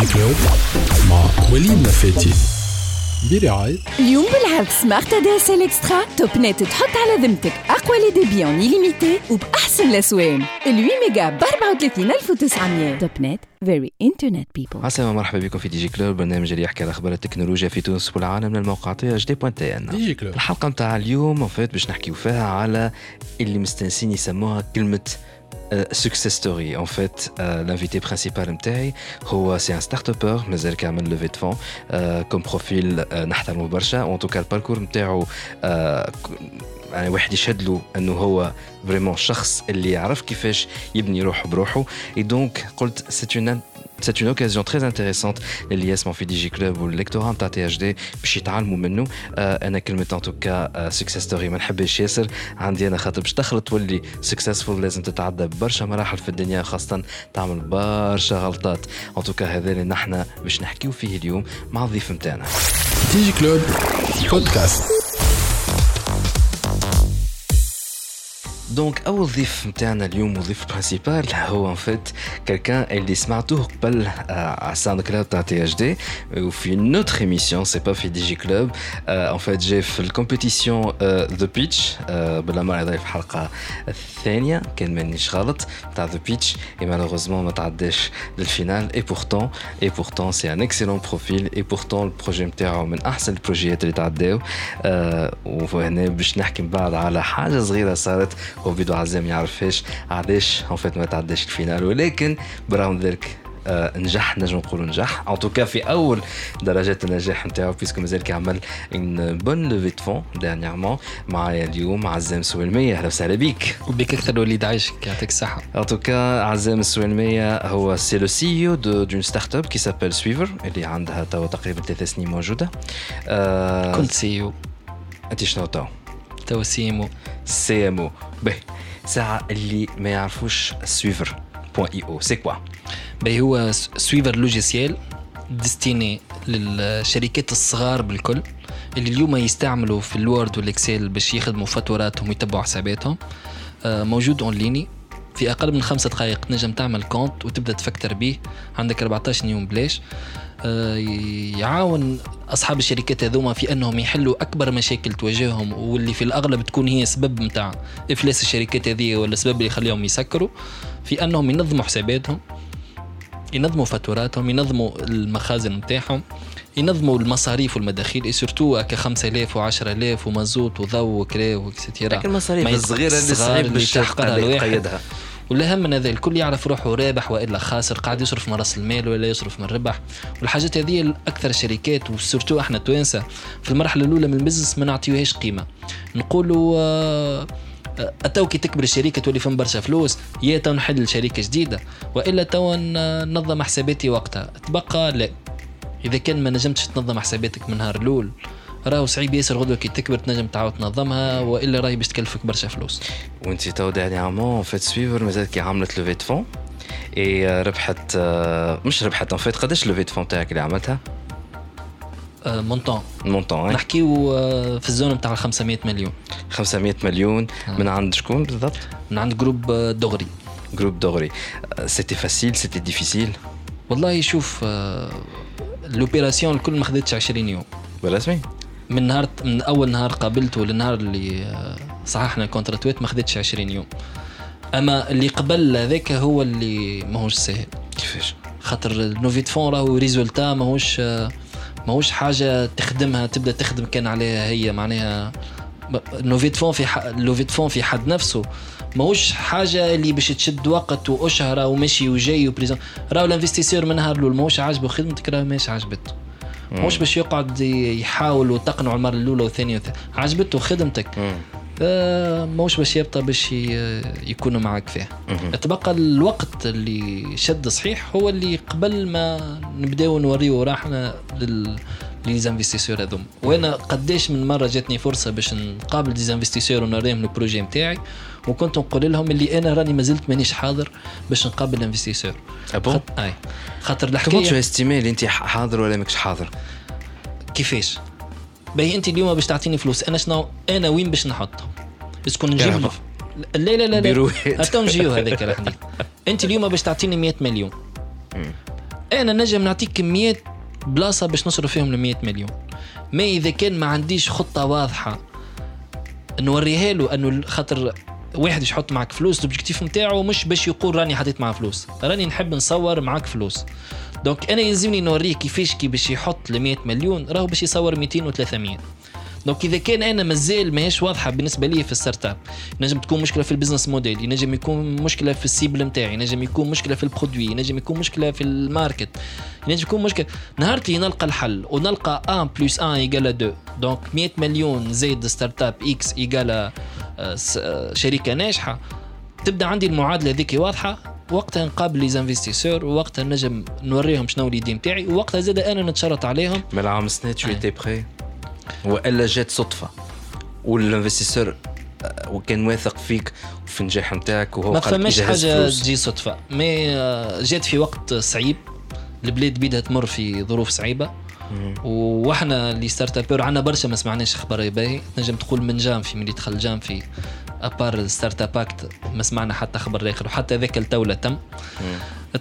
Club مع وليد نفاتي. برعاية اليوم بالعرض Smart ADSL Extra Topnet تحط على ذمتك أقوى les débits en illimité وبأحسن الأسوام. ال 8 ميجا ب 34900 Topnet very Internet people عسلامة مرحبا بكم في DigiClub برنامج اللي يحكي على أخبار التكنولوجيا في تونس والعالم من الموقع تي اش دي بوان تي ان. دي جي كلوب. الحلقة متاع اليوم فات باش نحكيو فيها على اللي مستنسين يسموها كلمة success story en fait l'invité principal نتاعي هو c'est un startupper مازال كي عمل levée de fonds comme profil نحترمه برشا و en tout cas ال parcours نتاعو يعني واحد يشهد له انه هو vraiment شخص اللي يعرف كيفاش يبني روحه بروحه et donc قلت c'est une c'est une occasion très intéressante اللي يسمعوا في DigiClub وال lecteurs نتاع THD باش يتعلموا منه أنا كلمة en tout cas success story ما نحبش ياسر. عندي أنا خاطر باش تخلط تولي successful لازم تتعدى برشا مراحل في الدنيا خاصة تعمل برشا غلطات. en tout cas هذا اللي نحن باش نحكيو فيه اليوم مع الضيف نتاعنا DigiClub podcast donc اول ضيف نتاعنا اليوم وضيف principal هو en fait quelqu'un اللي سمعتوه قبل على SoundCloud تاع THD وفي notre émission c'est pas في DigiClub en fait جاي في ال compétition The Pitch بلا ما في الحلقة الثانية كان مانيش غلط تاع The Pitch et malheureusement ما تعداش لل finale et pourtant et pourtant c'est un excellent profil et pourtant ال projet نتاعو من احسن البروجيات اللي تعداو وهنا باش نحكي من بعد على حاجة صغيره صارت هو فيديو عزام يعرفهاش علاش en fait ما تعداش ال finale ولكن برغم ذلك نجح نجم نقولوا نجح en tout cas في اول درجات النجاح نتاعو puisque مازال كي عمل un bon levée de fonds dernièrement معايا اليوم عزام سويلمية أهلا وسهلا بيك وبك أكثر وليد عايشك يعطيك الصحة en tout cas عزام السويلمية هو c'est le CEO d'une startup qui s'appelle Swiver اللي عندها توا تقريبا ثلاث سنين موجودة كنت CEO انت شنو تو؟ تو سي ام أو سي ام أو باهي ساعة اللي ما يعرفوش Swiver. point io c'est quoi باهي هو Swiver logiciel destiné للشركات الصغار بالكل اللي اليوم يستعملوا في ال Word وال Excel باش يخدموا فاتوراتهم ويتبعوا حساباتهم. موجود en ligne في أقل من خمسة دقائق تنجم تعمل compte وتبدأ تفكتر به. عندك 14 يوم بلاش. يعاون أصحاب الشركات هذوما في أنهم يحلوا أكبر مشاكل تواجههم واللي في الأغلب تكون هي سبب نتاع إفلاس الشركات هذه ولا السبب اللي يخليهم يسكروا في أنهم ينظموا حساباتهم ينظموا فاتوراتهم ينظموا المخازن نتاعهم ينظموا المصاريف والمداخيل et surtout ك 5000 و10000 ومازوت وضوء وكرا و et cetera. لكن المصاريف الصغيرة اللي صعيب باش تقيدها. والاهم من هذا الكل يعرف روحه رابح وإلا خاسر قاعد يصرف من رأس المال ولا يصرف من الربح والحاجات هذه أكثر الشركات و surtout إحنا توانسة في المرحلة الأولى من ال business ما نعطيوهاش قيمة. نقولوا آه اتو كي تكبر الشركة تولي فهم برشا فلوس يا تو نحل شركه جديدة وإلا تو ننظم حساباتي وقتها. تبقى لا. إذا كان ما نجمتش تنظم حساباتك من نهار الأول. راهو صعيب ياسر غدوة كي تكبر تنجم تعاود تنظمها وإلا راهي باش تكلفك برشا فلوس. وانت تو dernièrement en fait Swiver مازال كي عملت levée de fonds et ربحت مش ربحت en fait قداش levée de fonds تاعك اللي عملتها؟ montant montant نحكيو في ال zone نتاع 500 مليون. 500 مليون. من عند شكون بالضبط؟ من عند groupe دغري groupe دغري c'était facile c'était difficile والله شوف l'opération الكل ما خدتش 20 يوم. بالرسمي من نهار من أول نهار قابلته للنهار اللي صححنا الكونتراتوات ما خدتش 20 يوم. أما اللي قبل هذاك هو اللي ماهوش سهل كيفاش؟ خاطر levée de fonds راهو résultat ماهوش ماهوش حاجة تخدمها تبدأ تخدم كان عليها هي معناها levée de fonds في ح... levée de fonds في حد نفسه. ماهوش حاجة اللي باش تشد وقت وأشهر ومشي وجاي وبريزون. راهو ال investisseur من نهار الأول ماهوش عاجبه خدمتك راهو ماهيش عجبته مش باش يقعد يحاول وتقنعه المرة الأولى والثانية عجبته خدمتك. ماهوش باش يبطى باش يكونوا معك فيها. تبقى الوقت اللي شد صحيح هو اللي قبل ما نبداو نوريو رواحنا لل les investisseurs هذوما وأنا قداش من مرة جاتني فرصة باش نقابل des investisseurs ونوريهم ال projet نتاعي وكنت نقول لهم اللي أنا راني مازلت مانيش حاضر باش نقابل ال investisseur ah bon خط... أي. خاطر كيفاش الحكاية estimer اللي أنت حاضر ولا ماكش حاضر؟ كيفاش؟ باهي أنت اليوم باش تعطيني فلوس أنا شنو أنا وين باش نحطهم؟ بس كون نجيب. لا لا لا لا. تو نجيو هذاك الحديث أنت اليوم باش تعطيني 100 مليون. أنا نجم نعطيك كم من بلاصة باش نصرف فيهم ال 100 مليون. ما إذا كان ما عنديش خطة واضحة نوريها له أنه خاطر واحد يحط معك فلوس ال objectif نتاعو مش باش يقول راني حطيت معاه فلوس. راني نحب نصور معك فلوس. donc أنا يلزمني نوريه كيفاش كي باش يحط ل 100 مليون راهو باش يصور 200 و 300 donc إذا كان أنا مازال ماهيش واضحة بالنسبة لي في ال startup ينجم تكون مشكلة في ال business model ينجم يكون مشكلة في ال cible نتاعي ينجم يكون مشكلة في ال produit ينجم يكون مشكلة في ال market ينجم يكون مشكلة. نهار اللي نلقى الحل ونلقى 1 plus 1 égal 2 donc 100 مليون زائد startup X égal شركة ناجحة تبدأ عندي المعادلة ذيك واضحة وقتها نقابل les investisseurs ووقتها نجم نوريهم شنو l'idée نتاعي ووقتها زاد أنا نتشرط عليهم. من العام سنة tu أي. وإلا جات صدفة. وال investisseur وكان واثق فيك وفي النجاح نتاعك وهو ما فماش حاجة. تجي صدفة. mais آه، جات في وقت صعيب. البلاد بيدها تمر في ظروف صعيبة. وإحنا les startuppeurs عندنا برشا ما سمعناش أخبار باهي نجم تقول من جام في ملي دخل جام في à part ال Startup Act ما سمعنا حتى خبر آخر وحتى ذاك التولة تم.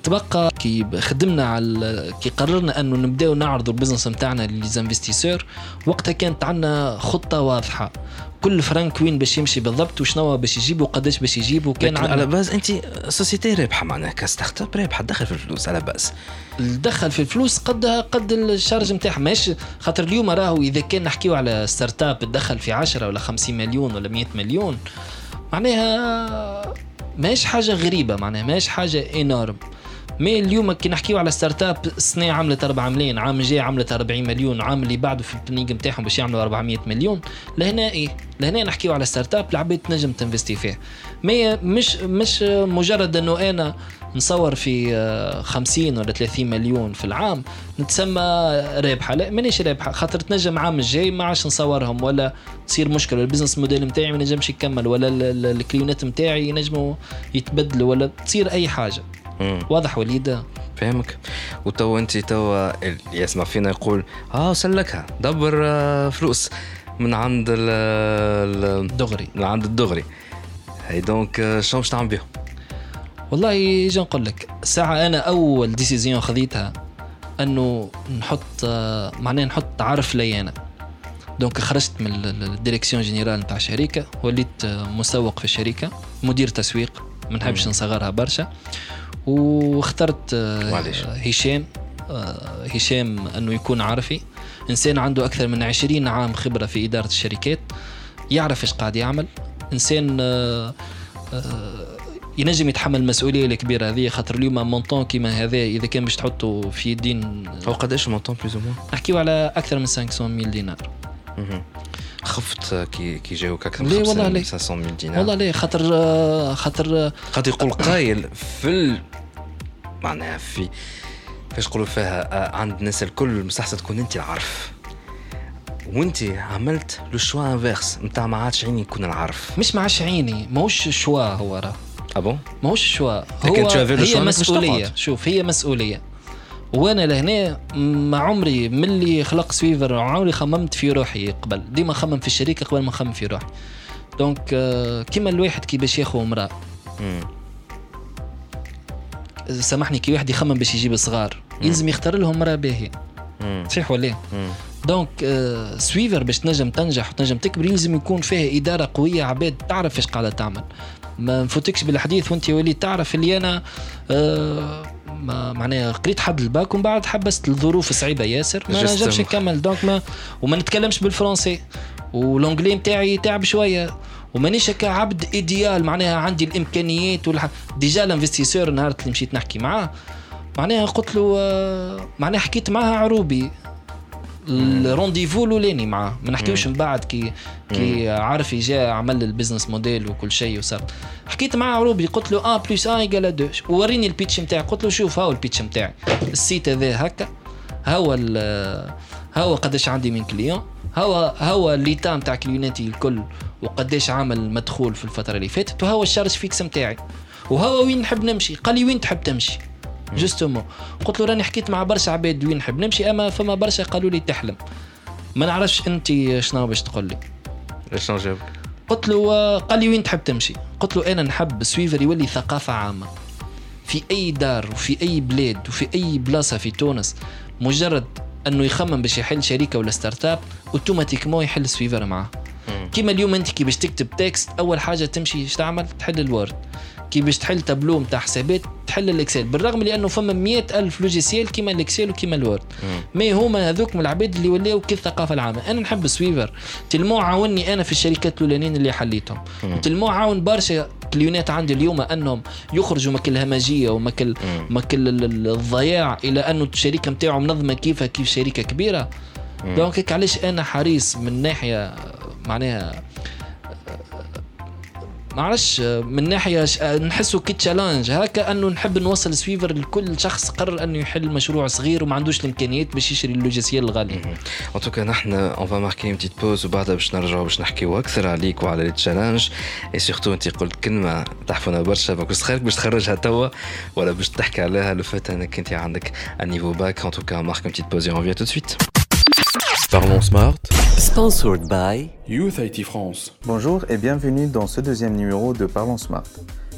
تبقى كي خدمنا على كي قررنا أنه نبداو نعرضوا ال business نتاعنا لل investisseur. وقتها كانت عندنا خطة واضحة. كل فرانك وين باش يمشي بالضبط وشنو باش يجيب وقداش باش يجيب وكان على base انت société رابحة معناها ك startup رابحة تدخل في الفلوس على base. الدخل في الفلوس قد قد ال charges نتاعها ماشي خاطر اليوم راهو إذا كان نحكيو على startup تدخل في 10 ولا 50 مليون ولا 100 مليون معناها ماهيش حاجة غريبة معناها ماهيش حاجة énorme mais اليوم كي نحكيو على startup؟ السنة عملت 4 ملايين عام جاي عملت 40 مليون عام اللي بعده في ال planning نتاعهم باش يعملوا 400 مليون. لهنا إيه؟ لهنا نحكيو على startup العباد تنجم تنفستي فيه. mais مش مش مجرد إنه أنا نصور في آه، 50 ولا 30 مليون في العام نتسمى رابحة. لا مانيش رابحة خاطر تنجم عام الجاي ما عادش نصورهم ولا تصير مشكلة. ال business model نتاعي ما نجمش يكمل ولا ال- ال- الكليونات نتاعي ينجموا يتبدلوا ولا تصير أي حاجة. مم. واضح وليد؟ فاهمك وتو انت توا يسمع فينا يقول آه سلكها دبر آه، فلوس من عند ال ال- دغري من عند الدغري. هي donc آه، شنو باش تعمل بيهم؟ والله يجي نقول لك ساعة أنا أول décision خذيتها أنه نحط آه، معناه نحط تعرف لي أنا. donc خرجت من ال- ال- ال direction générale نتاع الشركة وليت مسوق في الشركة مدير تسويق ما نحبش نصغرها برشا. واخترت آه،. هشام آه، هشام أنه يكون عارفي. إنسان عنده أكثر من 20 عام خبرة في إدارة الشركات يعرف إيش قاعد يعمل. إنسان آه، ينجم يتحمل المسؤولية الكبيرة هذه خاطر اليوم montant كيما هذا إذا كان باش تحطه في يدين هو قداش ال montant plus ou نحكيو على أكثر من 500 ميل دينار. خفت آه، كي كي جاوك أكثر من والله ليه؟ 500 مليون دينار. والله ليه؟ خاطر آه، خاطر آه، خاطر يقول قايل في ال... معناها في فاش نقولوا فيها آه، عند الناس الكل مستحسن تكون انت العارف وانت عملت لو شوا انفيرس نتاع ما عادش عيني نكون العارف مش معاش عيني ماهوش شوا هو راه. آه بون ماهوش شوا. هو هي مسؤولية. شوف هي مسؤولية. وانا لهنا ما عمري ملي خلق سويفر عمري خممت في روحي قبل. ديما خمم في الشركة قبل ما نخمم في روحي. donc آه، كيما الواحد كي باش ياخذ امرأة. سامحني كي واحد يخمم باش يجيب صغار يلزم يختار لهم مراه باهية. صحيح ولا. donc آه، سويفر باش تنجم تنجح وتنجم تكبر يلزم يكون فيها إدارة قوية عباد تعرف إيش قاعدة تعمل. ما نفوتكش بالحديث وأنت وليد تعرف اللي أنا ما معناها قريت حد الباك ومن بعد حبست الظروف صعيبة ياسر ما. نجمش نكمل. donc ما وما نتكلمش بالفرنسي و l'anglais نتاعي تعب شوية. ومانيش هكا عبد idéal معناها عندي الإمكانيات والح... déjà ال investisseur نهار اللي مشيت نحكي معاه. معناها قلت له آه، معناها حكيت معاه عروبي. ال rendez-vous الأولاني معاه. ما نحكيوش من بعد كي كي عارف جاء عمل ال business model وكل شيء وصار. حكيت معاه عروبي قلت له 1 plus 1 égal 2 وريني ال pitch نتاعي قلت له شوف هاو ال pitch نتاعي ال site هذا هكا. هو ال- هو قداش عندي من client هو هو l'état نتاع كليوناتي الكل وقداش عامل مدخول في الفترة اللي فاتت. وهو ال charges fixes نتاعي وهو وين نحب نمشي؟ قال لي وين تحب تمشي؟ justement قلت له راني حكيت مع برشا عباد وين نحب نمشي أما فما برشا قالوا لي تحلم. ما نعرفش أنت شنو باش تقول لي. شنو جاوبك؟ قلت له آه، قال لي وين تحب تمشي. قلت له أنا نحب سويفر يولي ثقافة عامة. في أي دار وفي أي بلاد وفي أي بلاصة في تونس مجرد أنه يخمم باش يحل شركة ولا startup automatiquement يحل سويفر معاه. كيما اليوم أنت كي باش تكتب texte أول حاجة تمشي إيش تعمل؟ تحل ال Word. كي باش تحل تابلو نتاع حسابات تحل ال Excel. بالرغم لأنه فما مئة ألف logiciels كيما ال Excel وكيما ال Word. mais هما هذوك من العباد اللي ولاو كالثقافه العامة. أنا نحب سويفر. tellement عاوني أنا في الشركات الأولانيين اللي حليتهم. tellement عاون برشا كليونات عندي اليوم أنهم يخرجوا مكل الهمجيه ومكل مكل الضياع إلى أنه الشركة نتاعو منظمه كيفها كيف شركة كبيرة. donc علاش أنا حريص من ناحية معناها معرفش من ناحية نحسه كي challenge هكا أنه نحب نوصل سويفر لكل شخص قرر أنه يحل مشروع صغير وما عندوش الإمكانيات باش يشري ال logiciel الغالي en tout cas نحن on va marquer petite pause وبعدها باش نرجعوا باش نحكيو أكثر عليك وعلى ال challenge et surtout انت قلت كلمة تحفنا برشا ما كنت خيرك باش تخرجها توا ولا باش تحكي عليها. le fait انك انت عندك un niveau bac en tout cas marque petite pause on revient tout de suite Parlons Smart. Sponsored by Youth IT France. Bonjour et bienvenue dans ce deuxième numéro de Parlons Smart.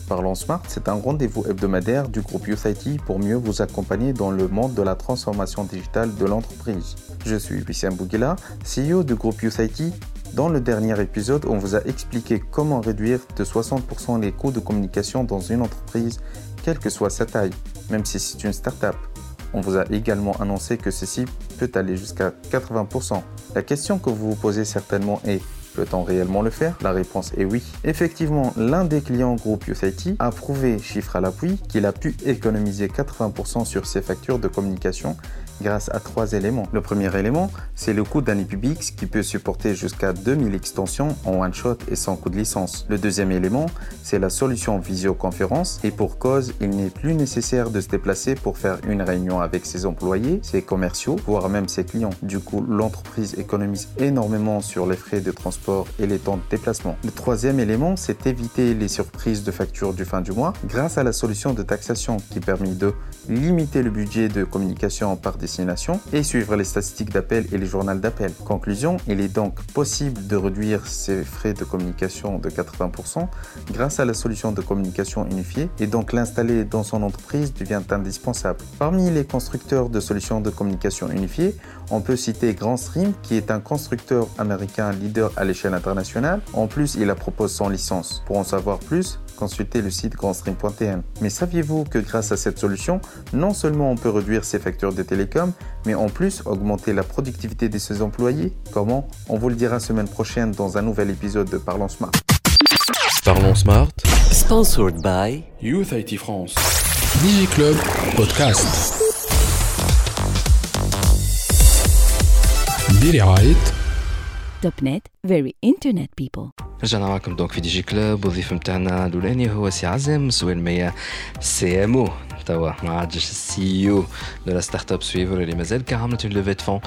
Parlons Smart, c'est un rendez-vous hebdomadaire du groupe Youth IT pour mieux vous accompagner dans le monde de la transformation digitale de l'entreprise. Je suis Wissam Bouguila, CEO du groupe Youth IT. Dans le dernier épisode, on vous a expliqué comment réduire de 60% les coûts de communication dans une entreprise, quelle que soit sa taille, même si c'est une start-up. On vous a également annoncé que ceci peut aller jusqu'à 80%. La question que vous vous posez certainement est Peut-on réellement le faire? La réponse est oui. Effectivement, l'un des clients groupe USIT a prouvé, chiffre à l'appui, qu'il a pu économiser 80% sur ses factures de communication grâce à trois éléments. Le premier élément, c'est le coût d'un IPBX qui peut supporter jusqu'à 2000 extensions en one shot et sans coût de licence. Le deuxième élément, c'est la solution visioconférence et pour cause, il n'est plus nécessaire de se déplacer pour faire une réunion avec ses employés, ses commerciaux, voire même ses clients. Du coup, l'entreprise économise énormément sur les frais de transport et les temps de déplacement. Le troisième élément, c'est éviter les surprises de facture du fin du mois grâce à la solution de taxation qui permet de limiter le budget de communication par des et suivre les statistiques d'appel et les journaux d'appel. Conclusion, il est donc possible de réduire ses frais de communication de 80% grâce à la solution de communication unifiée et donc l'installer dans son entreprise devient indispensable. Parmi les constructeurs de solutions de communication unifiée, on peut citer GrandStream qui est un constructeur américain leader à l'échelle internationale. En plus, il la propose sans licence. Pour en savoir plus, consulter le site grandstream.tm. Mais saviez-vous que grâce à cette solution, non seulement on peut réduire ses factures de télécom, mais en plus augmenter la productivité de ses employés? Comment? On vous le dira semaine prochaine dans un nouvel épisode de Parlons Smart. Parlons Smart. Sponsored by Youth IT France. DigiClub Podcast. Billy Wright. توب نت very internet people. رجعنا معكم دونك في دي جي كلوب والضيف نتاعنا الاولاني هو سي عزم سويل CMO. توا ما عادش ال CEO de la startup Swiver اللي مازال كان عملت une levée de fonds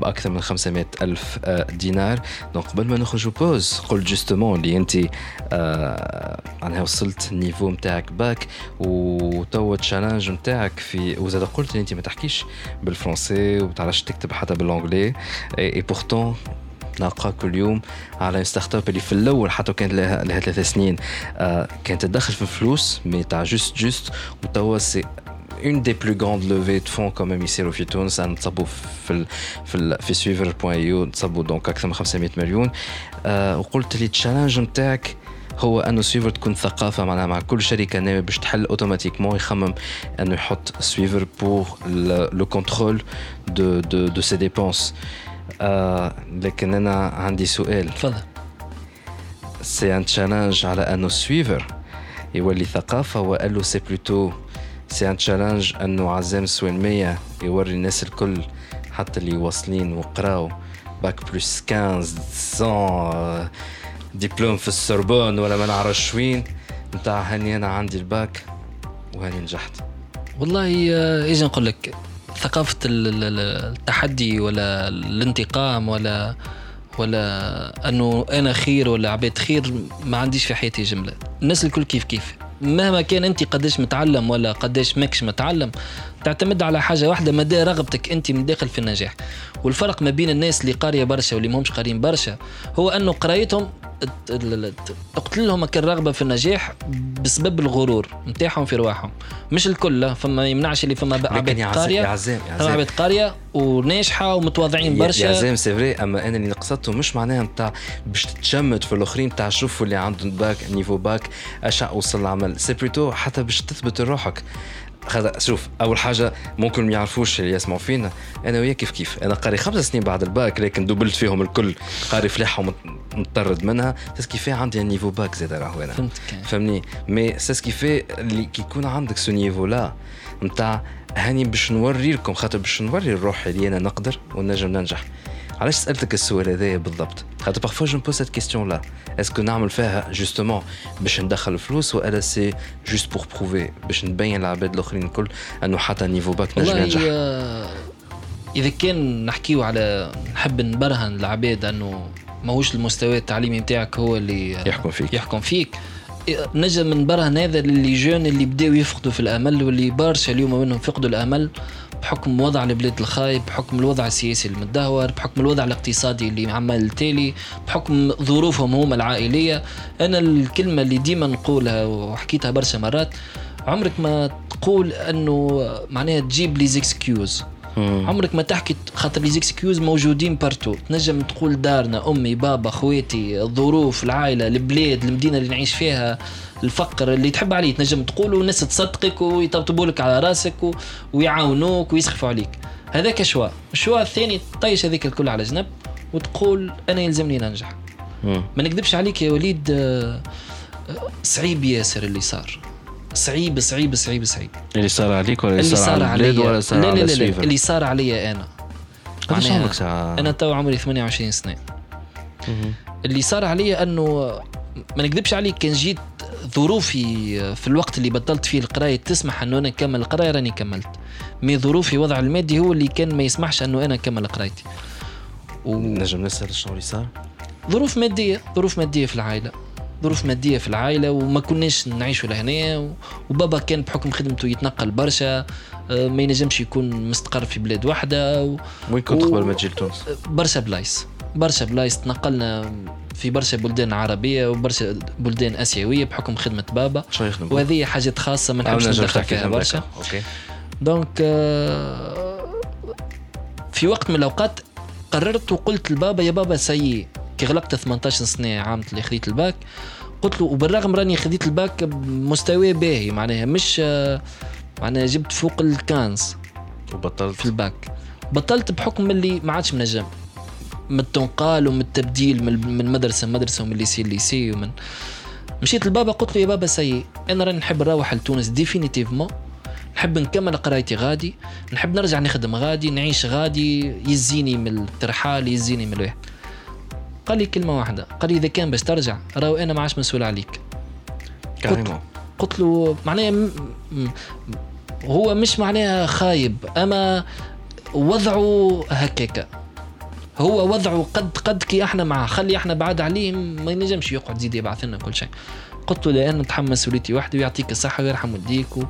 بأكثر من 500 ألف آه، دينار. donc قبل ما نخرجوا pause قلت justement اللي أنت آه، معناها وصلت ال niveau نتاعك باك وتوا challenge نتاعك في وزاد قلت أنت ما تحكيش بالفرنسي وما تعرفش تكتب حتى بال anglais et pourtant نلقاك اليوم على startup اللي في الأول حتى كانت لها, لها ثلاث سنين. آه كانت تدخل في فلوس mais تاع juste juste وتوا c'est une des plus grandes levées de fonds quand même يصيروا في تونس نتصبوا في ال في ال في Swiver point io نتصبوا donc أكثر من 500 مليون آه وقلت لي ال challenge نتاعك هو أنه Swiver تكون ثقافة معناها مع كل شركة ناوي باش تحل automatiquement يخمم أنه يحط Swiver pour le contrôle de de de ses dépenses آه لكن أنا عندي سؤال. تفضل. c'est un challenge على أنه Swiver يولي ثقافة وقال c'est plutôt. c'est un challenge أنه عزام سوين يوري الناس الكل حتى اللي واصلين وقراو bac plus 15 100 دبلوم في السوربون ولا ما نعرفش وين. نتاع هاني أنا عندي الباك وهاني نجحت. والله إيش نقول لك ثقافة التحدي ولا الانتقام ولا ولا أنه أنا خير ولا عباد خير ما عنديش في حياتي جملة. الناس الكل كيف كيف. مهما كان أنت قداش متعلم ولا قداش ماكش متعلم تعتمد على حاجة واحدة مدى رغبتك أنت من داخل في النجاح. والفرق ما بين الناس اللي قارية برشا واللي ماهمش قاريين برشا هو أنه قرايتهم تقتل لهم الرغبه في النجاح بسبب الغرور نتاعهم في رواحهم. مش الكل فما يمنعش اللي فما عباد عزام قارية عزام فما عزام عباد قارية وناجحة ومتواضعين يا- يا برشا. زين c'est vrai أما أنا اللي نقصدته مش معناها نتاع باش تتشمت في الآخرين تاع شوفوا اللي عندهم باك niveau bac اش وصل العمل. c'est plutôt حتى باش تثبت روحك. خذ شوف أول حاجة ممكن ما يعرفوش اللي يسمعوا فينا أنا وياك كيف كيف؟ أنا قاري خمس سنين بعد الباك لكن دبلت فيهم الكل قاري فلاحة ومطرد منها. c'est كيف عندي niveau bac زاد راهو أنا. فهمني؟ mais c'est ce qui fait اللي كي يكون عندك ce niveau-là نتاع هاني باش نوري لكم خاطر باش نوري الروح اللي أنا نقدر ونجم ننجح. علاش سالتك السؤال هذايا بالضبط خاطر parfois je pose cette question-là est-ce que نعمل فيها justement باش ندخل فلوس ولا c'est juste pour prouver باش نبين للعباد الآخرين الكل أنه حتى niveau bac نجم ينجح؟ آه، إذا كان نحكيو على نحب نبرهن العباد أنه ماهوش المستوى التعليمي نتاعك هو اللي يحكم فيك. يحكم فيك. نجم نبرهن هذا ل les jeunes اللي بداوا يفقدوا في الأمل واللي برشا اليوم منهم فقدوا الأمل. بحكم وضع البلاد الخايب بحكم الوضع السياسي المتدهور بحكم الوضع الاقتصادي اللي عمال تالي بحكم ظروفهم هم العائلية. أنا الكلمة اللي ديما نقولها وحكيتها برشا مرات عمرك ما تقول أنه معناها تجيب les excuses. عمرك ما تحكي خاطر les excuses موجودين partout تنجم تقول دارنا أمي بابا خواتي الظروف العائلة البلاد المدينة اللي نعيش فيها. الفقر اللي تحب عليه تنجم تقول والناس تصدقك ويطبطبوا لك على راسك و... ويعاونوك ويسخفوا عليك. هذاك شوا. الشوا الثاني طيش هذيك الكل على جنب وتقول أنا يلزمني ننجح. ما نكذبش عليك يا وليد آه، آه، صعيب ياسر اللي صار. صعيب صعيب صعيب صعيب. اللي صار عليك ولا اللي صار عليا. ولا صار لا لا لا, لا اللي صار عليا أنا. قداش عمرك ساعة أنا تو عمري 28 سنة. اللي صار عليا أنه ما نكذبش عليك كان جيت ظروفي في الوقت اللي بطلت فيه القراية تسمح أنه أنا نكمل القرايه راني كملت. مي ظروفي وضع المادي هو اللي كان ما يسمحش أنه أنا نكمل قرايتي. نجم نسأل شنو اللي صار؟ ظروف مادية ظروف مادية في العائلة. ظروف مادية في العائلة وما كناش نعيشوا لهنا. و- وبابا كان بحكم خدمته يتنقل برشا آه، ما ينجمش يكون مستقر في بلاد واحدة و... وين كنت و- قبل ما تجي لتونس؟ برشا بلايص. برشا بلايص تنقلنا في برشا بلدان عربية وبرشا بلدان آسيوية بحكم خدمة بابا؟ وهذه حاجات خاصة ما نحبش ندخل فيها برشا. OK. donc آه، في وقت من الأوقات قررت وقلت لبابا يا بابا سي كي غلقت 18 سنة عام اللي خذيت الباك قلت له وبالرغم راني خذيت الباك بمستوى باهي معناها مش آه، معناها جبت فوق ال quinze وبطلت؟ في الباك. بطلت بحكم اللي ما عادش منجم. من التنقال ومن التبديل من مدرسة لمدرسة ومن lycée lycée ومن مشيت لبابا قلت له يا بابا سي أنا راني نحب نروح لتونس définitivement نحب نكمل قرايتي غادي. نحب نرجع نخدم غادي نعيش غادي. يزيني من الترحال يزيني من الواحد قال لي كلمة واحدة. قال لي إذا كان باش ترجع راهو أنا ما عادش مسؤول عليك. carrément قلت له معناها هو مش معناها خايب أما وضعه هكاكا. هو وضعه قد قد كي إحنا معاه خلي إحنا بعاد عليه ما ينجمش يقعد زيد يبعث لنا كل شيء. قلت له لأن نتحمل مسؤوليتي وحدي ويعطيك الصحة ويرحم والديك و...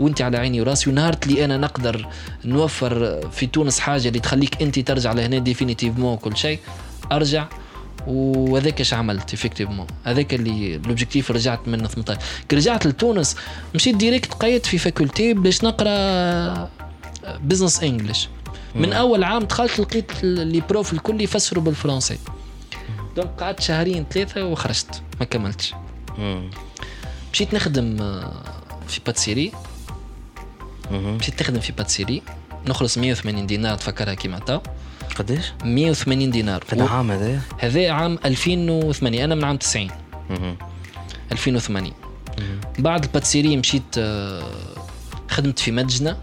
وانت على عيني وراسي. ونهار اللي أنا نقدر نوفر في تونس حاجة اللي تخليك انت ترجع لهنا définitivement وكل شيء. أرجع وهذاك اش عملت effectivement هذاك اللي l'objectif رجعت من 18 كي رجعت لتونس مشيت direct قيدت في faculté باش نقرأ business English من أول عام دخلت لقيت les profs الكل يفسروا بالفرنسي. donc قعدت شهرين ثلاثة وخرجت ما كملتش. مشيت نخدم آه، في pâtisserie. مشيت نخدم في pâtisserie. نخلص 180 دينار تفكرها كيما تو قداش؟ 180 دينار. في العام هذا؟ هذا عام 2008 أنا من عام 90 مم. 2008 بعد ال pâtisserie مشيت آه، خدمت في مدجنه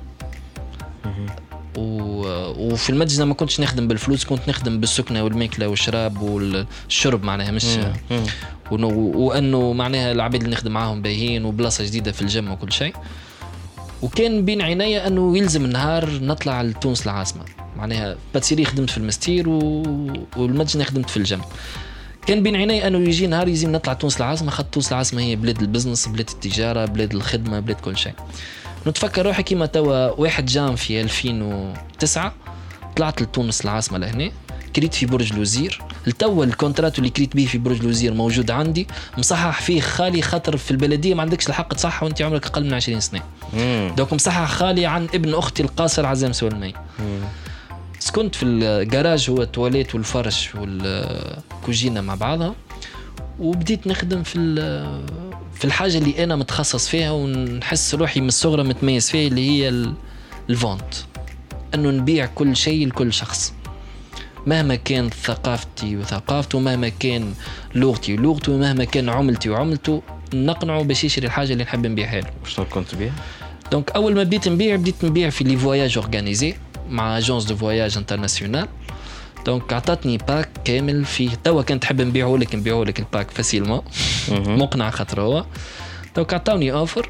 و... وفي المدجنه ما كنتش نخدم بالفلوس كنت نخدم بالسكنة والماكلة والشراب والشرب معناها مش. ونو... وأنه معناها العباد اللي نخدم معاهم باهيين وبلاصة جديدة في الجيم وكل شيء. وكان بين عيني أنه يلزم النهار نطلع لتونس العاصمه معناها pâtisserie خدمت في المنستير و... والمدجنه خدمت في الجيم كان بين عيني أنه يجي نهار يلزم نطلع تونس العاصمه خاطر تونس العاصمه هي بلاد ال business بلاد التجارة بلاد الخدمة بلاد كل شيء. نتفكر روحي كيما توا واحد جانفي في 2009 طلعت لتونس العاصمة لهنا كريت في برج الوزير. التوا ال contrat اللي كريت به في برج الوزير موجود عندي مصحح فيه خالي خاطر في البلدية ما عندكش الحق تصحح وانت عمرك أقل من 20 سنة. donc مصحح خالي عن ابن أختي القاصر عزام سولمي. سكنت في الجراج هو التواليت والفرش والكوجينة مع بعضها وبديت نخدم في في الحاجة اللي أنا متخصص فيها ونحس روحي من الصغرى متميز فيها اللي هي ال- ال vente. أنه نبيع كل شيء لكل شخص. مهما كان ثقافتي وثقافته مهما كان لغتي ولغته ومهما كان عملتي وعملته نقنعه باش يشري الحاجة اللي نحب نبيعها له. شنو كنت بيه؟ donc أول ما بديت نبيع بديت نبيع في les voyages organisés مع agence de voyage internationale donc عطاتني pack كامل فيه. توا كنت تحب نبيعه لك نبيعه لك ال pack facilement. مقنع خاطر هو. donc عطاوني offre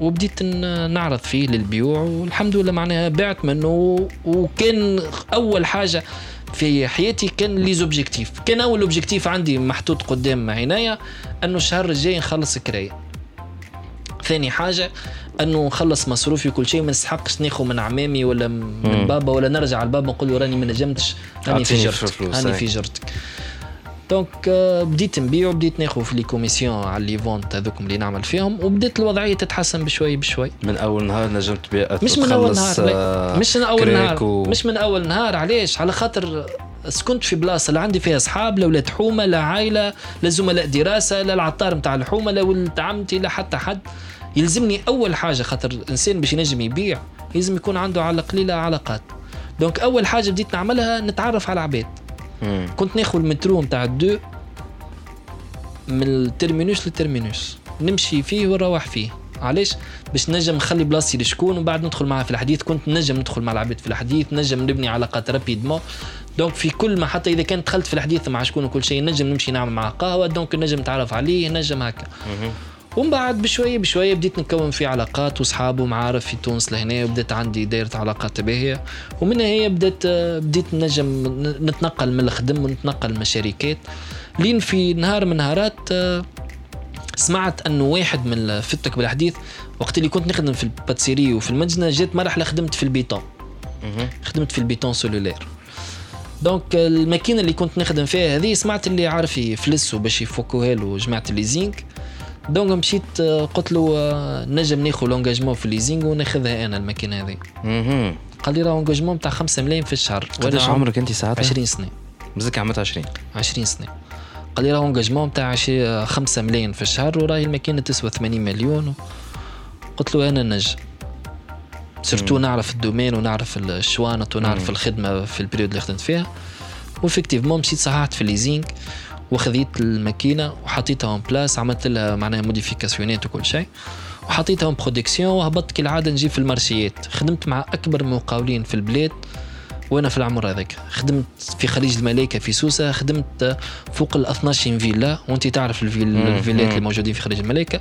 وبديت نعرض فيه للبيوع والحمد لله معناها بعت منه وكان أول حاجة في حياتي كان les objectifs. كان أول objectif عندي محطوط قدام عينيا أنه الشهر الجاي نخلص كراية. ثاني حاجة أنه نخلص مصروفي وكل شيء ما نستحقش ناخذ من عمامي ولا من. بابا ولا نرجع لبابا نقول له راني ما نجمتش راني في جرتك راني. في جرتك donc بديت نبيع وبديت ناخذ في les commissions على les ventes هذوكم اللي نعمل فيهم وبدات الوضعية تتحسن بشوي بشوي من أول نهار نجمت تبيع مش من أول نهار آه،. مش من أول نهار و- مش من أول نهار علاش على خاطر سكنت في بلاصة لا عندي فيها أصحاب لا ولاد حومة لا عائلة لا زملاء دراسة لا العطار نتاع الحومة لا ولد عمتي لا حتى حد يلزمني أول حاجة خاطر الانسان باش ينجم يبيع لازم يكون عنده على قليلة علاقات. donc أول حاجة بديت نعملها نتعرف على العباد. كنت ناخذ المترو نتاع ال deux من ال terminus لل terminus نمشي فيه ونروح فيه. علاش؟ باش نجم نخلي بلاصتي لشكون وبعد ندخل معاه في الحديث. كنت نجم ندخل مع العباد في الحديث نجم نبني علاقات rapidement donc في كل ما حتى إذا كان دخلت في الحديث مع شكون وكل شيء نجم نمشي نعمل معاه قهوة. donc نجم نتعرف عليه نجم هكا. ومن بعد بشوية بشوية بديت نكون في علاقات واصحاب ومعارف في تونس. لهنا وبدات عندي دايرة علاقات باهيه ومنها هي بدأت بديت نجم نتنقل من الخدم ونتنقل من الشركات. لين في نهار من نهارات سمعت أنه واحد من فتك بالحديث وقت اللي كنت نخدم في ال pâtisserie وفي المدجنة جات مرحلة خدمت في البيتون. خدمت في ال béton cellulaire. donc الماكينة اللي كنت نخدم فيها هذه سمعت اللي عارف يفلسوا باش يفكوها له جماعة ال leasing donc مشيت آه، قلت له آه، نجم ناخذ l'engagement في ال leasing وناخذها أنا الماكينة هذه. قال لي راه engagement تاع 5 ملايين في الشهر. قداش عمرك أنت ساعتها؟ 20 سنة. مزك عملت 20 20 سنة. قال لي راه engagement تاع 5 ملايين في الشهر وراهي الماكينة تسوى 80 مليون. قلت له أنا نجم. surtout. نعرف ال domaine ونعرف ال chantiers ونعرف مم. الخدمة في ال période اللي خدمت فيها. و effectivement مشيت صححت في ال leasing وخذيت الماكينة وحطيتها en place عملت لها معناها modification ات وكل شيء وحطيتها en production وهبطت كالعادة نجي في ال marché يات خدمت مع أكبر المقاولين في البلاد وأنا في العمر هذاك خدمت في خليج الملائكة في سوسة خدمت فوق ال 12 فيلا وأنت تعرف الفيل. الفيلات. اللي موجودين في خليج الملائكة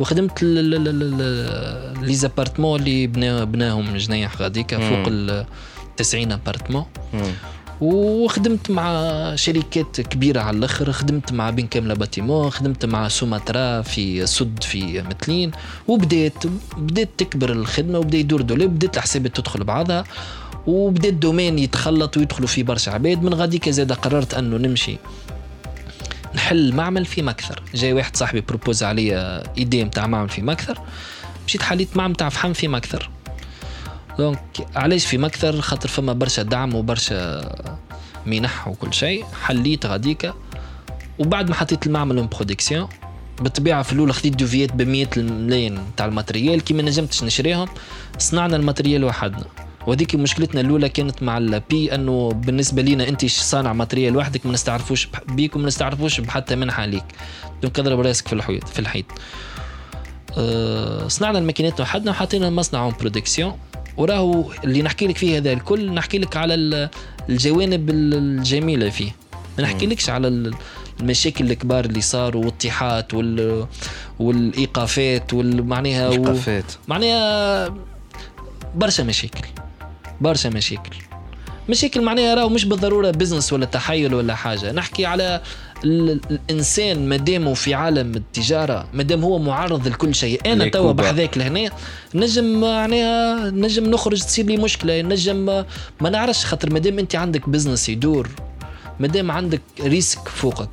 وخدمت les appartements اللي بنا بناهم جنيح غاديكا. فوق ال 90 appartement. وخدمت مع شركات كبيرة على الآخر خدمت مع بن كاملة bâtiment خدمت مع سوماترا في سد في متلين وبديت بديت تكبر الخدمة وبدأ يدور دولاب بديت الحسابات تدخل بعضها وبدأ ال domaine يتخلط ويدخلوا فيه برشا عباد من غاديك زاد قررت أنه نمشي نحل معمل في مكثر. جاي واحد صاحبي propose عليا idée نتاع معمل في مكثر مشيت حليت معمل تاع فحم في مكثر. donc علاش في مكثر خاطر فما برشا دعم وبرشا منح وكل شيء. حليت غاديكا وبعد ما حطيت المعمل en production بالطبيعة في الأول خديت devis يات ب 100 ملايين تاع ال matériel. كي ما نجمتش نشريهم صنعنا ال matériel وحدنا. وهذيك مشكلتنا الأولى كانت مع ال API أنه بالنسبة لينا أنت صانع matériel وحدك ما نستعرفوش بيك وما نستعرفوش بحتى منحة ليك. donc اضرب راسك في الحيط في الحيط. أه صنعنا الماكينات وحدنا وحطينا المصنع en production وراهو اللي نحكي لك فيه هذا الكل نحكي لك على ال- الجوانب ال- الجميلة فيه. ما نحكي لكش على ال- المشاكل الكبار اللي صاروا والطيحات وال والإيقافات والمعناها و... إيقافات. معناها برشا مشاكل برشا مشاكل. مشاكل معناها راهو مش بالضرورة بزنس ولا تحيل ولا حاجة. نحكي على ال- الإنسان مادامه في عالم التجارة مادام هو معرض لكل شيء. أنا توا. بحذاك لهنا نجم معناها نجم نخرج تصير لي مشكلة نجم ما نعرفش خاطر مادام أنت عندك business يدور مادام عندك risque فوقك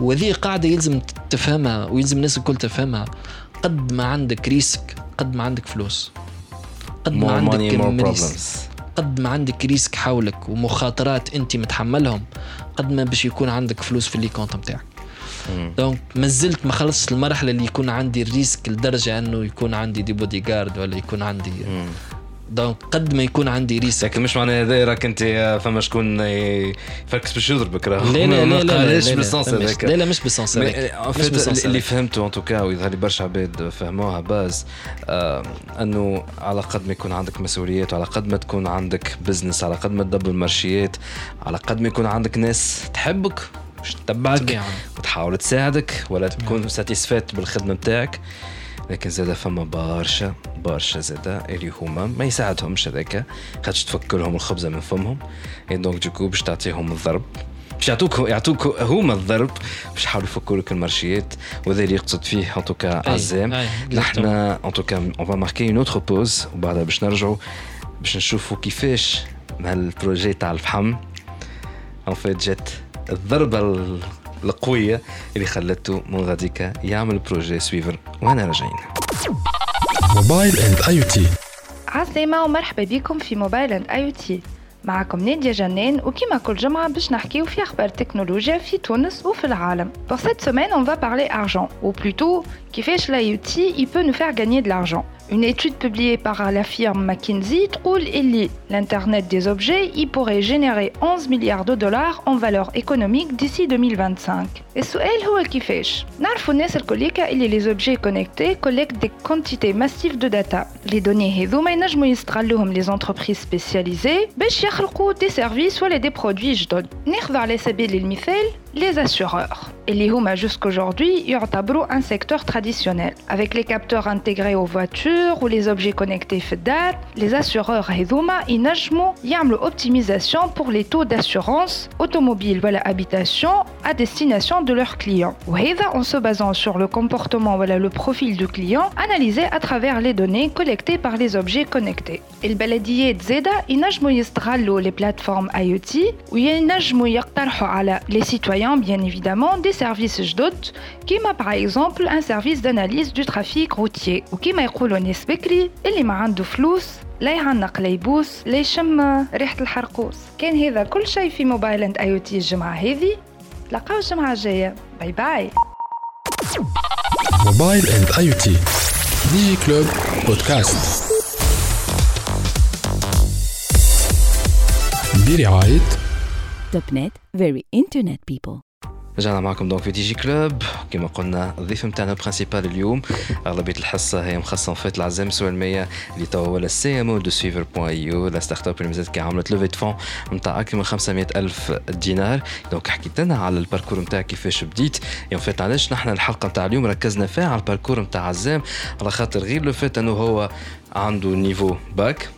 وهذه قاعدة يلزم تفهمها ويلزم الناس الكل تفهمها. قد ما عندك risque قد ما عندك فلوس. قد ما more عندك money قد ما عندك risque حولك ومخاطرات أنت متحملهم. قد ما باش يكون عندك فلوس في les comptes نتاعك. donc مازلت ما خلصت المرحلة اللي يكون عندي ال risque لدرجة أنه يكون عندي des bodyguards ولا يكون عندي مم. donc قد ما يكون عندي risque. لكن مش معنى هذا راك أنت فما شكون يفكس باش يضربك راه. لا لا لا لا لا بال sens لا هذاك. لا لا مش بال sens هذاك. بال sens اللي. فهمته en tout cas ويظهر لي برشا عباد فهموها باز آه أنه على قد ما يكون عندك مسؤوليات وعلى قد ما تكون عندك business على قد ما تدبر مارشيات على قد ما يكون عندك ناس تحبك مش تتبعك. وتحاول تساعدك ولا تكون satisfaite بالخدمة نتاعك لكن زادا فما برشا برشا زادا اللي هما ما يساعدهمش هذاك خاطش تفك لهم الخبزة من فمهم. et donc du coup باش تعطيهم الضرب. باش يعطوك يعطوك هما الضرب باش يحاولوا يفكوا لك المارشيات وهذا اللي يقصد فيه en tout cas عزام. نحن en tout cas on va marquer une autre pause وبعدها باش نرجعوا باش نشوفوا كيفاش مع ال projet تاع الفحم. en fait جات الضربة ال- القوية اللي خلته من غاديكا يعمل projet Swiver وأنا راجعين Mobile and IT عسلامة ومرحبا بكم في Mobile and IT معكم نادية جنان وكيما كل جمعة باش نحكيو في أخبار التكنولوجيا في تونس وفي العالم. Pour cette semaine, on va parler argent, ou plutôt كيفاش l'IoT il peut nous faire gagner de l'argent. Une étude publiée par la firme McKinsey تقول اللي l'Internet des objets il pourrait générer 11 milliards de dollars en valeur économique d'ici 2025. السؤال هو كيفاش؟ نعرفوا الناس الكوليكا اللي les objets connectés collectent des quantités massives de data. Les données هذوما ينجموا يستغلوهم les entreprises spécialisées باش يخلقوا des services ولا des produits جدد. ناخذ على سبيل المثال les assureurs. Et les Houma jusqu'aujourd'hui tableau un secteur traditionnel. Avec les capteurs intégrés aux voitures ou les objets connectés FEDAR, les assureurs Huma inajmo yamle optimisation pour les taux d'assurance automobile ou habitation à destination de leurs clients. Ou en se basant sur le comportement ou le profil du client analysé à travers les données collectées par les objets connectés. Et le baladier Zeda inajmo les plateformes IoT ou inajmo les citoyens bien évidemment des services جدد كيما par exemple un service d'analyse du trafic routier وكيما يقولوا ناس بكري اللي ما عنده فلوس لا يعنق لا يبوس لا يشم ريحة الحرقوس كان هذا كل شيء في Mobile and IT الجمعة هذه تلقاو الجمعة الجاية bye bye Mobile and IT Digi Club podcast برعاية Topnet very internet people رجعنا معكم donc في Digi Club كما قلنا الضيف نتاعنا principal اليوم. أغلبية الحصة هي مخصصة en fait لعزام سوالميه اللي توا ولا ال CEO de Swiver point io la startup اللي مازالت كي عملت levée de fonds نتاع أكثر من 500 ألف دينار. donc حكيت لنا على ال parcours نتاعك كيفاش بديت. يعني en fait علاش نحن الحلقة نتاع اليوم ركزنا فيها على ال parcours نتاع عزام على خاطر rien que le fait إنه هو عنده niveau bac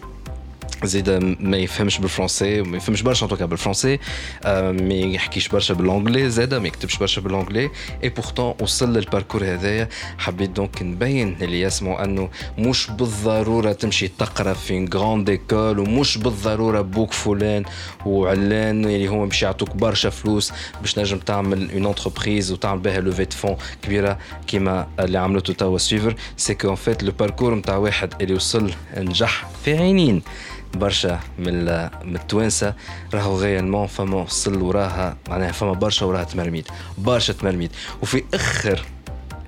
زيد ما يفهمش بالفرنسي ما يفهمش برشا en tout cas بالفرنسي آه، ما يحكيش برشا بالانجلي زاد ما يكتبش برشا بالانجلي. et pourtant وصل لل parcours هذايا حبيت donc نبين اللي يسمعوا أنه مش بالضرورة تمشي تقرأ في grande école ومش بالضرورة بوك فلان وعلان اللي هما باش يعطوك برشا فلوس باش نجم تعمل une entreprise وتعمل بها levée de fonds كبيرة كيما اللي عملته توا Swiver. c'est que en fait le parcours نتاع واحد اللي وصل نجح في عينين. برشا من ال- من التوانسة. راهو réellement فما وصل وراها معناها فما برشا وراها تمرميد برشا تمرميد. وفي آخر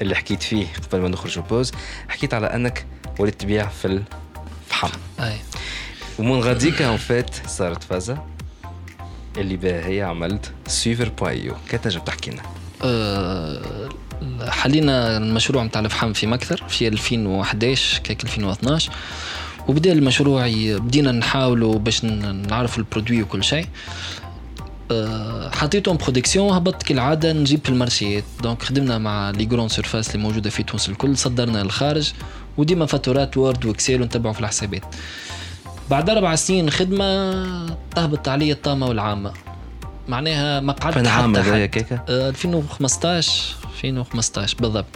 اللي حكيت فيه قبل ما نخرج pause حكيت على أنك وليت تبيع في الفحم أي. ومن غاديكا en fait صارت فازة. اللي بها هي عملت Swiver point io. كي تنجم تحكي لنا؟ آه، حلينا المشروع نتاع الفحم في مكثر في 2011 كيك 2012 وبدا المشروع بدينا نحاولوا باش ن- نعرفوا ال produit وكل شيء. آه، حطيتهم production هبطت كالعادة نجيب في المارشيات donc خدمنا مع les grandes surfaces اللي موجودة في تونس الكل صدرنا للخارج وديما فاتورات Word و Excel ونتبعوا في الحسابات. بعد أربع سنين خدمة تهبط علي الطامة والعامة. معناها ما قعدت عام حتى؟ آه، 2015 2015 بالضبط.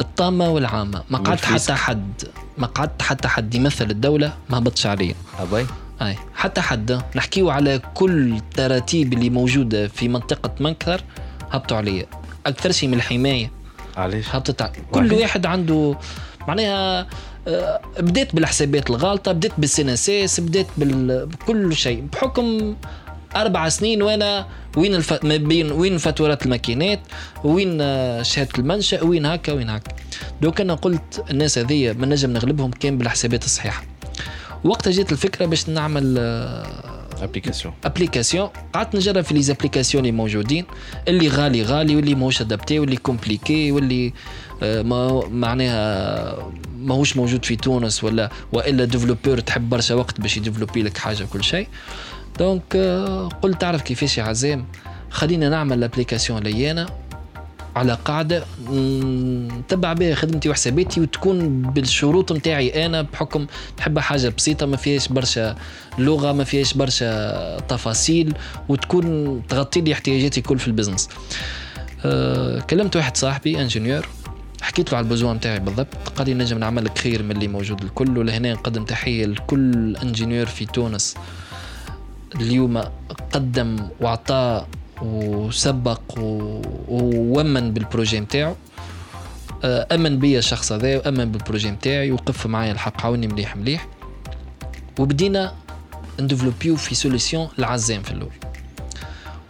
الطامة والعامة. ما قعدت. حتى حد ما قعدت حتى حد. يمثل الدولة ما هبطش عليا. أبي. أي. حتى حد. نحكيو على كل التراتيب اللي موجوده في منطقة مكثر هبطوا عليا. أكثر شيء من الحماية. علاش؟ هبطت ع- كل واحد عنده معناها آه، بديت بالحسابات الغالطة بديت بال CNSS بديت بكل شيء. بحكم أربع سنين وأنا وين الف... ما بين وين فاتورات الماكينات وين آه، شهادة المنشأ وين هكا وين هكا. donc أنا قلت الناس هذيا ما نجم نغلبهم كان بالحسابات الصحيحة. وقتها جات الفكرة باش نعمل آه، application application قعدت نجرب في les applications اللي موجودين اللي غالي غالي واللي ماهوش adaptée واللي compliquée واللي آه، ما معناها ماهوش موجود في تونس ولا وإلا développeur تحب برشا وقت باش يديفلوبي لك حاجة كل شيء. donc آه، قلت تعرف كيفاش يا عزام؟ خلينا نعمل ال application لي أنا على قاعدة نتبع بها خدمتي وحساباتي وتكون بالشروط نتاعي أنا بحكم نحبها حاجة بسيطة ما فيهاش برشا لغة ما فيهاش برشا تفاصيل وتكون تغطي لي احتياجاتي كل في ال business. أه كلمت واحد صاحبي ingénieur حكيت له على ال besoins نتاعي بالضبط قال لي نجم نعمل لك خير من اللي موجود الكل ولهنا نقدم تحية لكل ingénieur في تونس. اليوم قدم وعطى وسبق وأمن بال projet نتاعو آه، أمن بيا الشخص هذا وأمن بال projet نتاعي وقف معايا الحق عاوني مليح مليح. وبدينا نديفلوبيو في solution لعزام في الأول.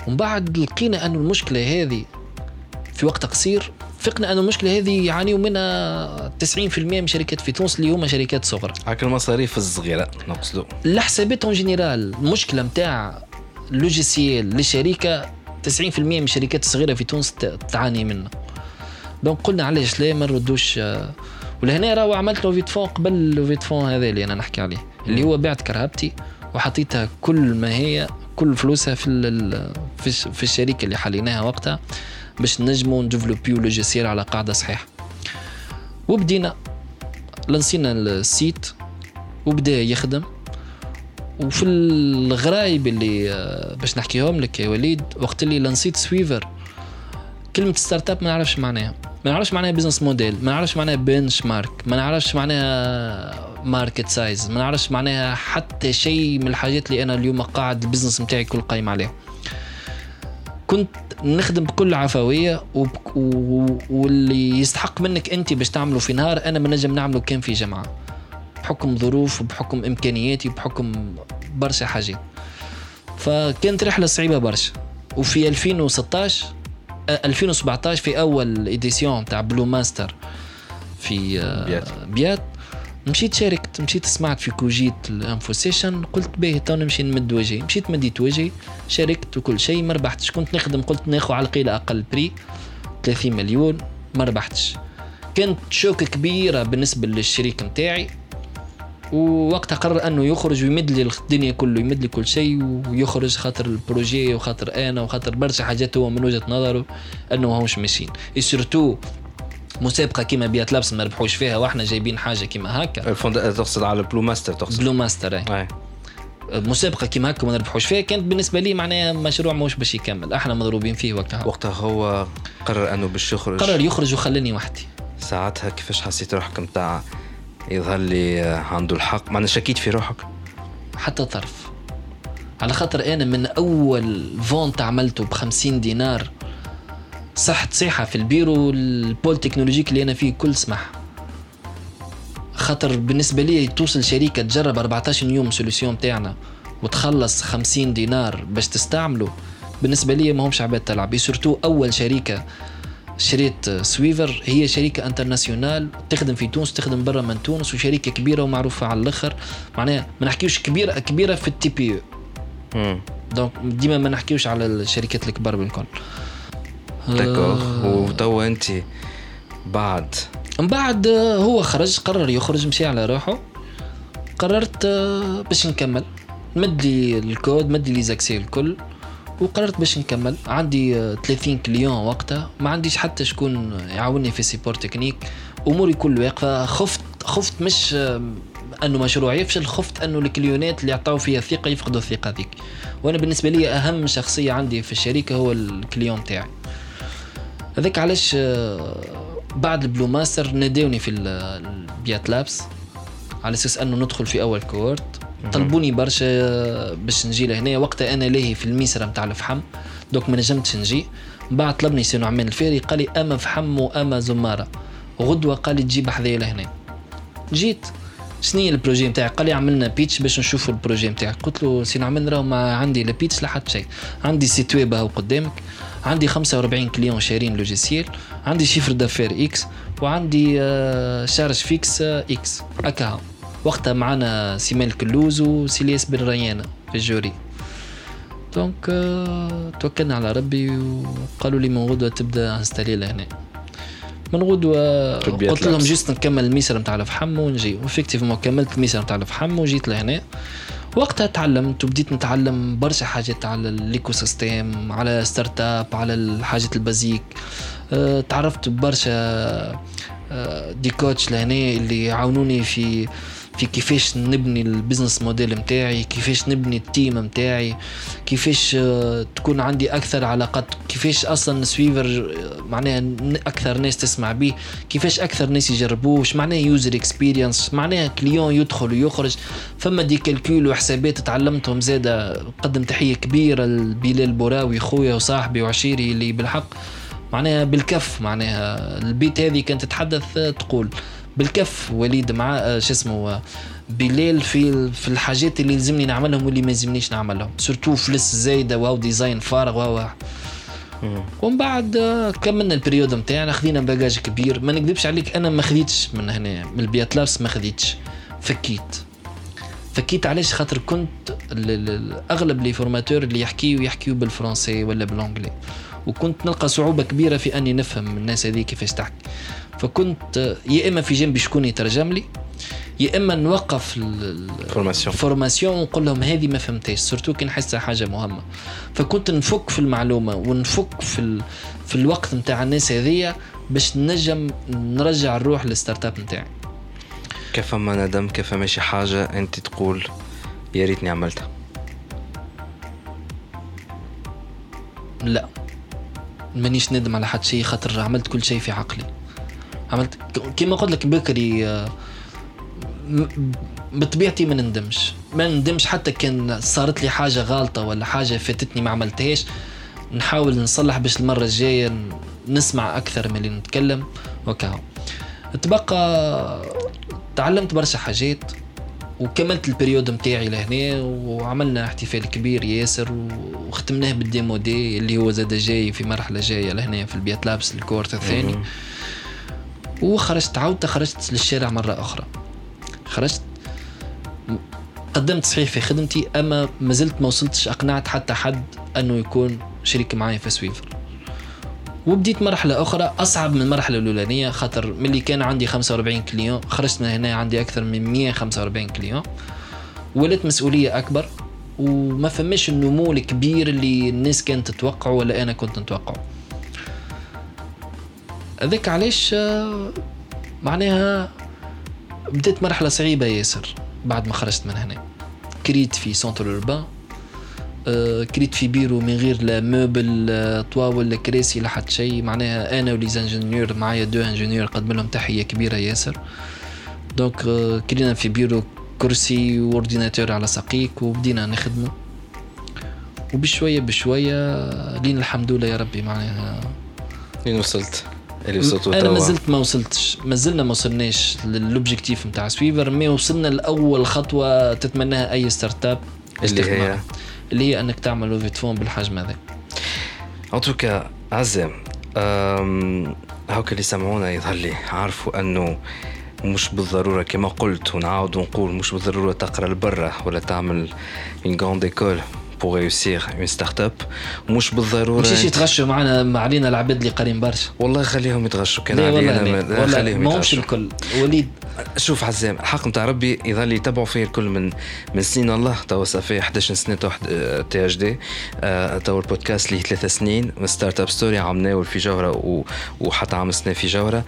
ومن بعد لقينا أنه المشكلة هذه في وقت قصير فقنا أنه المشكلة هذه يعانيوا منها 90% من شركات في تونس اللي هما شركات صغرى هاك المصاريف الصغيرة نقصدوا الحسابات en général المشكلة نتاع logiciel للشركه 90% من الشركات الصغيرة في تونس تعاني منه donc قلنا علاش لا ما نردوش ولهنا راهو عملت levée de fonds قبل levée de fonds هذا اللي أنا نحكي عليه اللي هو بعت كرهبتي وحطيتها كل ما هي كل فلوسها في في الشركة اللي حليناها وقتها. باش نجموا نديفلوبيو logiciel على قاعدة صحيحة. وبدينا لنسينا ال site وبدا يخدم. وفي الغرايب اللي آه، باش نحكيهم لك يا وليد وقت اللي لنسيت سويفر كلمة startup ما نعرفش معناها. ما نعرفش معناها business model ما نعرفش معناها benchmark ما نعرفش معناها market size ما نعرفش معناها حتى شيء من الحاجات اللي أنا اليوم قاعد ال business نتاعي كل قايم عليه كنت نخدم بكل عفوية وبك و... واللي يستحق منك أنت باش تعمله في نهار أنا ما نجم نعمله كان في جمعة. بحكم ظروف وبحكم إمكانياتي وبحكم برشا حاجات فكانت رحلة صعيبة برشا. وفي 2016 آه، 2017 في أول édition تاع Blue Master في آه، BIAT. BIAT. مشيت شاركت مشيت سمعت في Cogite ال info session قلت باهي تو نمشي نمد وجهي. مشيت مديت وجهي شاركت وكل شيء ما ربحتش. كنت نخدم قلت ناخذ على القيله أقل prix 30 مليون ما ربحتش. كانت شوكة كبيرة بالنسبة للشريك نتاعي ووقتها قرر أنه يخرج ويمد لي الدنيا كله يمد لي كل شيء ويخرج خاطر ال projet وخاطر أنا وخاطر برشا حاجات هو من وجهة نظره أنه ماهوش ماشيين surtout مسابقة كيما BIAT Labs ما ربحوش فيها وإحنا جايبين حاجة كيما هكا. الفند... تقصد على Blue Master تقصد. Blue Master. اي. مسابقة كيما هكا ما نربحوش فيها كانت بالنسبة لي معناها مشروع ماهوش باش يكمل إحنا مضروبين فيه وقتها. وقتها هو قرر أنه باش يخرج. قرر يخرج وخلاني وحدي. ساعتها كيفاش حسيت روحك متاع يظهر لي عنده الحق؟ معناها شكيت في روحك؟ حتى طرف. على خاطر أنا من أول vente عملته ب 50 دينار صحت صيحه في ال bureau ال pôle technologique اللي أنا فيه كل سمح. خاطر بالنسبة لي توصل شركة تجرب 14 يوم solution تاعنا وتخلص 50 دينار باش تستعمله بالنسبة لي ما همش عباد تلعب. surtout أول شركة شريت سويفر هي شركة internationale تخدم في تونس تخدم برا من تونس وشركة كبيرة ومعروفة على الآخر. معناها ما نحكيوش كبيرة كبيرة في ال TPE donc ديما ما نحكيوش على الشركات الكبار بالكل. d'accord آه، وتوا انت بعد. من بعد آه، هو خرج قرر يخرج مشي على روحه. قررت آه، باش نكمل. مد لي الكود مد لي les accès الكل وقررت باش نكمل. عندي آه، 30 clients وقتها. ما عنديش حتى شكون يعاوني في support technique أموري كل واقفة. خفت خفت مش آه، أنه مشروع. يفشل خفت أنه الكليونات اللي يعطوا فيها الثقه يفقدوا الثقة ذيك وأنا بالنسبة لي أهم شخصية عندي في الشركة هو ال client تاعي. هذاك علاش آه، بعد ال Blue Master نادوني في ال- ال BIAT Labs على أساس أنه ندخل في أول cohorte. طلبوني برشا باش نجي لهنا. وقتها أنا لاهي في الميسرة نتاع الفحم donc ما نجمتش نجي. من بعد طلبني سي نعمان الفاري قال لي أما فحم وأما زمارة. غدوة قال لي تجيب حذايا لهنا. جيت. شنو هي ال projet نتاعي قال لي عملنا pitch باش نشوفوا ال projet نتاعك قلت له سي نعمان راه ما عندي لا pitch لا حتى شيء. عندي site web قدامك. عندي 45 clients شارين logiciel عندي chiffre d'affaires X وعندي آه، charges fixes آه، X. هكا. وقتها معنا سي مالك اللوز وسي لياس بن ريانه في ال jury. donc آه، توكلنا على ربي وقالوا لي من غدوة تبدأ installé لهنا من غدوة قلت لهم. juste نكمل الميسر نتاع الفحم ونجي. و effectivement كملت الميسر نتاع الفحم وجيت لهنا. وقتها تعلمت وبديت نتعلم برشا حاجات على ال écosystème على startup على الحاجات ال basiques. أه، تعرفت برشا أه، des coachs لهنا اللي يعاونوني في في كيفاش نبني ال business model متاعي كيفاش نبني ال team متاعي كيفاش آه، تكون عندي أكثر علاقات كيفاش أصلا سويفر آه، معناها أكثر ناس تسمع به كيفاش أكثر ناس يجربوه إيش معناها user experience معناها client يدخل ويخرج. فما des calculs وحسابات تعلمتهم زادة قدم تحية كبيرة لبلال بوراوي خويا وصاحبي وعشيري اللي بالحق. معناها بالكف معناها البيت هذه كانت تتحدث آه، تقول. بالكف. وليد مع آه، شو اسمه آه، بلال في في الحاجات اللي يلزمني نعملهم واللي ما يلزمنيش نعملهم. surtout فلس زايدة واو design فارغ واو ومن بعد آه، كملنا ال période نتاعنا خذينا bagage كبير. ما نكذبش عليك أنا ما خذيتش من هنا من ال BIAT Labs ما خذيتش. فكيت. فكيت علاش؟ خاطر كنت أغلب les formateurs اللي يحكيو يحكيو بالفرنسي ولا بالانجلي وكنت نلقى صعوبة كبيرة في أني نفهم الناس هذه كيفاش تحكي فكنت يا إما في جنبي شكون يترجم لي يا إما نوقف ال- ال- formation. ال formation ونقول لهم هذه ما فهمتهاش surtout كي نحسها حاجة مهمة. فكنت نفك في المعلومة ونفك في ال... في الوقت نتاع الناس هذيا باش نجم نرجع الروح لل startup نتاعي. كيف ما ندم كيف ماشي حاجة أنت تقول يا ريتني عملتها. لا. مانيش ندم على حد شيء خاطر عملت كل شيء في عقلي. عملت كيما قلت لك بكري بطبيعتي ما نندمش. ما نندمش حتى كان صارت لي حاجة غلطه ولا حاجة فاتتني ما عملتهاش. نحاول نصلح باش المرة الجاية نسمع أكثر من اللي نتكلم. وكاو تبقى تعلمت برشا حاجات. وكملت ال période نتاعي لهنا وعملنا احتفال كبير ياسر وختمناه بال Demo Day اللي هو زاد جاي في مرحلة جاية لهنا في البيت لابس ال cohorte الثاني. وخرجت عاودت خرجت للشارع مرة أخرى. خرجت قدمت صحيح في خدمتي أما ما زلت ما وصلتش أقنعت حتى حد أنه يكون شريك معي في سويفر. وبديت مرحلة أخرى أصعب من المرحلة الأولانية خاطر ملي كان عندي 45 client خرجت من هنا عندي أكثر من 145 client. ولات مسؤولية أكبر وما فماش النمو الكبير اللي الناس كانت تتوقعه ولا أنا كنت نتوقعه. هذاك علاش؟ معناها بديت مرحلة صعيبة ياسر بعد ما خرجت من هنا. كريت في centre urbain آه، كريت في بيرو من غير لا meuble لا طاولة ولا كراسي لا حتى شيء معناها أنا و les ingénieurs معايا deux ingénieurs قدم لهم تحيه كبيرة ياسر. Donc آه، كرينا في بيرو كرسي و ordinateur على ساقيك وبدينا نخدمه وبشوية بشوية لين الحمد لله يا ربي معناها. وين وصلت؟ اللي وصلت أنا ما زلت ما وصلتش. ما زلنا ما وصلناش لل objectif نتاع سويفر ما وصلنا لأول خطوة تتمناها أي startup اللي هي. اللي هي أنك تعمل levée de fonds بالحجم هذا. En tout cas عزام أم، هاك اللي سمعونا يظهر لي عارفوا أنه مش بالضرورة كما قلت ونعاود ونقول مش بالضرورة تقرأ لبرا ولا تعمل une grande école pour réussir une start-up. ومش بالضرورة أنت- يتغشوا معنا مع علينا العباد اللي قارين برشا. والله خليهم يتغشوا كان لا علي والله خليهم ماهمش الكل. وليد. شوف عزام الحق نتاع ربي يظل يتبعوا فيا الكل من من سنين. الله توا صافي 11 سنة تي اش دي تو البودكاست ليه ثلاث سنين. ستارت اب ستوري عملناه في جوهرة وحتى عملناه في جوهرة.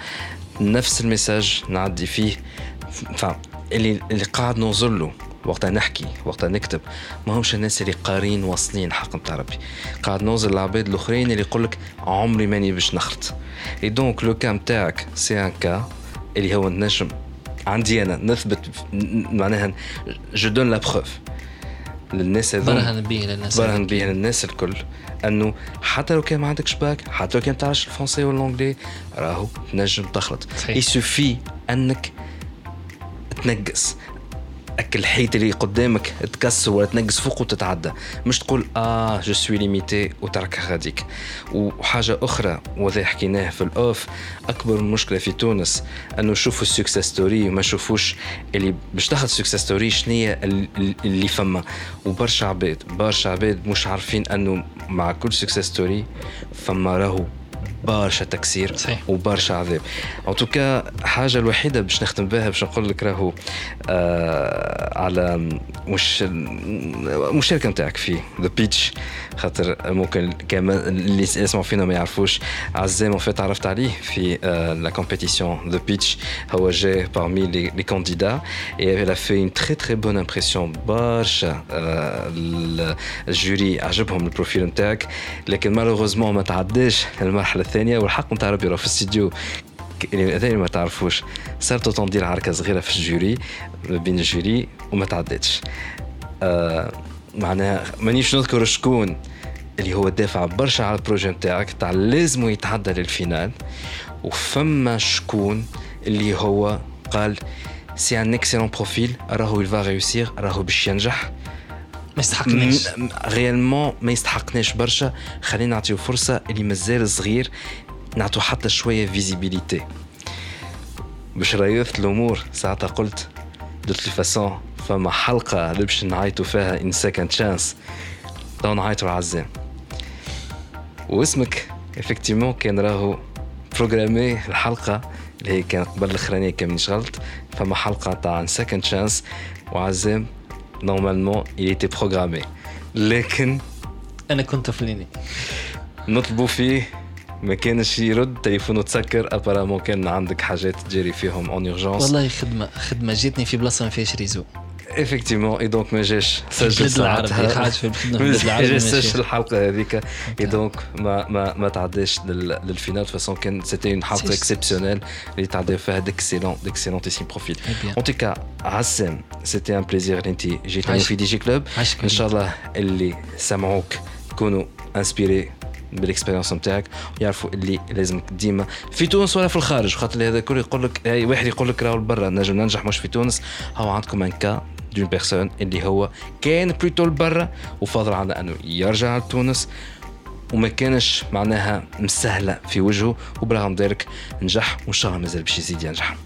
نفس المساج نعدي فيه. اللي اللي قاعد نوصل له. وقتها نحكي وقتها نكتب. ما همش الناس اللي قارين واصلين حق نتاع ربي. قاعد نوصل للعباد الأخرين اللي يقول لك عمري ماني باش نخرط اي دونك لو كام تاعك سي ان كا اللي هو النجم عندي أنا نثبت معناها je donne la preuve للناس هذوما. برهن به للناس برهن به للناس الكل. أنه حتى لو كان ما عندكش باك حتى لو كان ما تعرفش الفرنسي ولا الانجلي راهو تنجم تخلط. Il suffit أنك تنقص. اك الحيط اللي قدامك تكسر ولا تنقص فوق وتتعدى. مش تقول آه je suis limité وتركها غاديك وحاجة أخرى وذا حكيناه في ال off أكبر مشكلة في تونس أنه نشوفوا ال success story وما نشوفوش اللي باش تاخذ success story شنية ال- اللي فما. وبرشا عباد برشا عباد مش عارفين أنه مع كل success story فما راهو برشا تكسير صحيح. وبرشا عذاب. En tout cas حاجة الوحيدة باش نختم بها باش نقول لك راهو آه على مش المشاركة نتاعك في The Pitch خاطر ممكن كما اللي يسمعوا فينا ما يعرفوش. عزام en fait عرفت عليه في la compétition The Pitch هو جاي parmi les, les candidats et elle a fait une très très bonne impression. برشا آه ال- ال jury عجبهم ال profil نتاعك لكن malheureusement ما تعداش المرحلة الثانية. والحق نتاع ربي في الاستديو. هذا اللي ما تعرفوش صارت تندير عركة صغيرة في ال jury بين ال jury وما تعدتش آه معناها مانيش نذكر شكون اللي هو دافع برشا على ال projet نتاعك تاع لازم يتعدى لل finale. وفما شكون اللي هو قال c'est un excellent profil راهو il va réussir راهو باش ينجح. ما يستحقناش. réellement ما يستحقناش برشا. خلينا نعطيو فرصة اللي مازال صغير. نعطيو حتى شوية visibilité باش ريث الأمور ساعتها قلت de toute façon فما حلقة اللي باش نعيطوا فيها une seconde chance تو نعيطوا عزام واسمك effectivement كان راهو programmé الحلقة اللي هي كانت قبل الأخرانية كان مانيش غلط فما حلقة تاع seconde chance وعزام normalement il était programmé. لكن أنا كنت فليني نطلبوا فيه ما كانش يرد تليفونه تسكر. Apparemment كان عندك حاجات تجري فيهم en urgence والله خدمة خدمة جاتني في بلاصة ما فيهاش ريزو. افكتيمون اي دونك ما جاش سجل ساعتها ما جاش الحلقة هذيك اي دونك ما ما ما تعداش لل- للفينال فاسون كان سيتي اون حلقه سي- اكسبسيونيل اللي تعدى فيها ديكسيلون ديكسيلونتيسيم بروفيل Eh. ان توكا عسام سيتي ان بليزير اللي انت جيت عايش. في دي جي كلوب ان شاء الله اللي سمعوك يكونوا انسبيري بالاكسبيرينس نتاعك ويعرفوا اللي لازم ديما في تونس ولا في الخارج خاطر هذا الكل يقول لك اي واحد يقول لك راهو برا نجم ننجح مش في تونس هو عندكم un cas d'une personne اللي هو كان plutôt لبرا وفضل على أنه يرجع لتونس. وما كانش معناها مسهلة في وجهه وبرغم ذلك نجح وإن شاء الله مازال باش يزيد ينجح.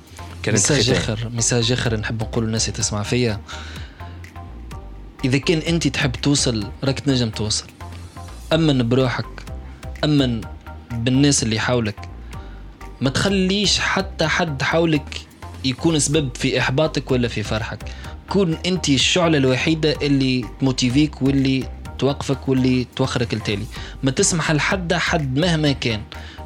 ختام. آخر message آخر نحب نقول للناس اللي تسمع فيا. إذا كان أنت تحب توصل راك تنجم توصل. أمن بروحك أمن بالناس اللي حولك. ما تخليش حتى حد حولك يكون سبب في إحباطك ولا في فرحك. كون أنت الشعلة الوحيدة اللي تموتيفيك واللي توقفك واللي توخرك التالي. ما تسمح لحد حد مهما كان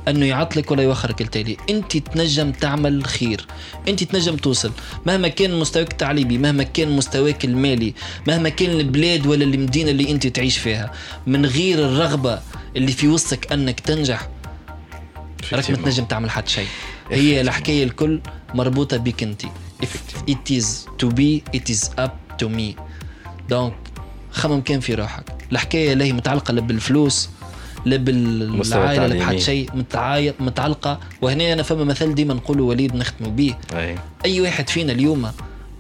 أنه يعطلك ولا يوخرك التالي. أنت تنجم تعمل خير. أنت تنجم توصل. مهما كان مستواك التعليمي مهما كان مستواك المالي مهما كان البلاد ولا المدينة اللي أنت تعيش فيها من غير الرغبة اللي في وسطك أنك تنجح راك ما. تنجم تعمل حتى شيء. هي الحكاية الكل مربوطة بك أنت. If it is to be it is up to me. دونك خمم كان في روحك. الحكاية لا هي متعلقة لا بالفلوس لا بالعائله لا. بحد شيء متعلقة. وهنا أنا فما مثل ديما نقولوا وليد نختموا به. أي. أي واحد فينا اليوم ما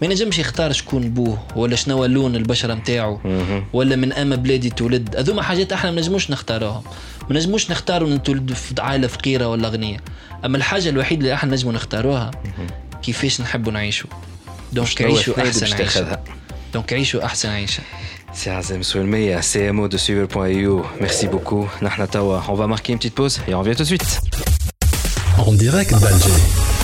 ينجمش يختار شكون بوه ولا شنو لون البشرة نتاعو. ولا من اما بلادي تولد. هذوما حاجات إحنا ما نجموش نختاروهم. ما نجموش نختاروا نتولد في عائلة فقيرة ولا غنية. أما الحاجة الوحيدة اللي أحنا نجموا نختاروها كيفاش نحبوا نعيشوا دونك شنو عيشوا الثنائي احسن باش عيشه تاخذها دونك عيشوا احسن عيشه C'est Azem Souelmeya, CMO de Suivre.io. Merci beaucoup. Nahna Tawa. On va marquer une petite pause et on revient tout de suite. En direct d'Alger.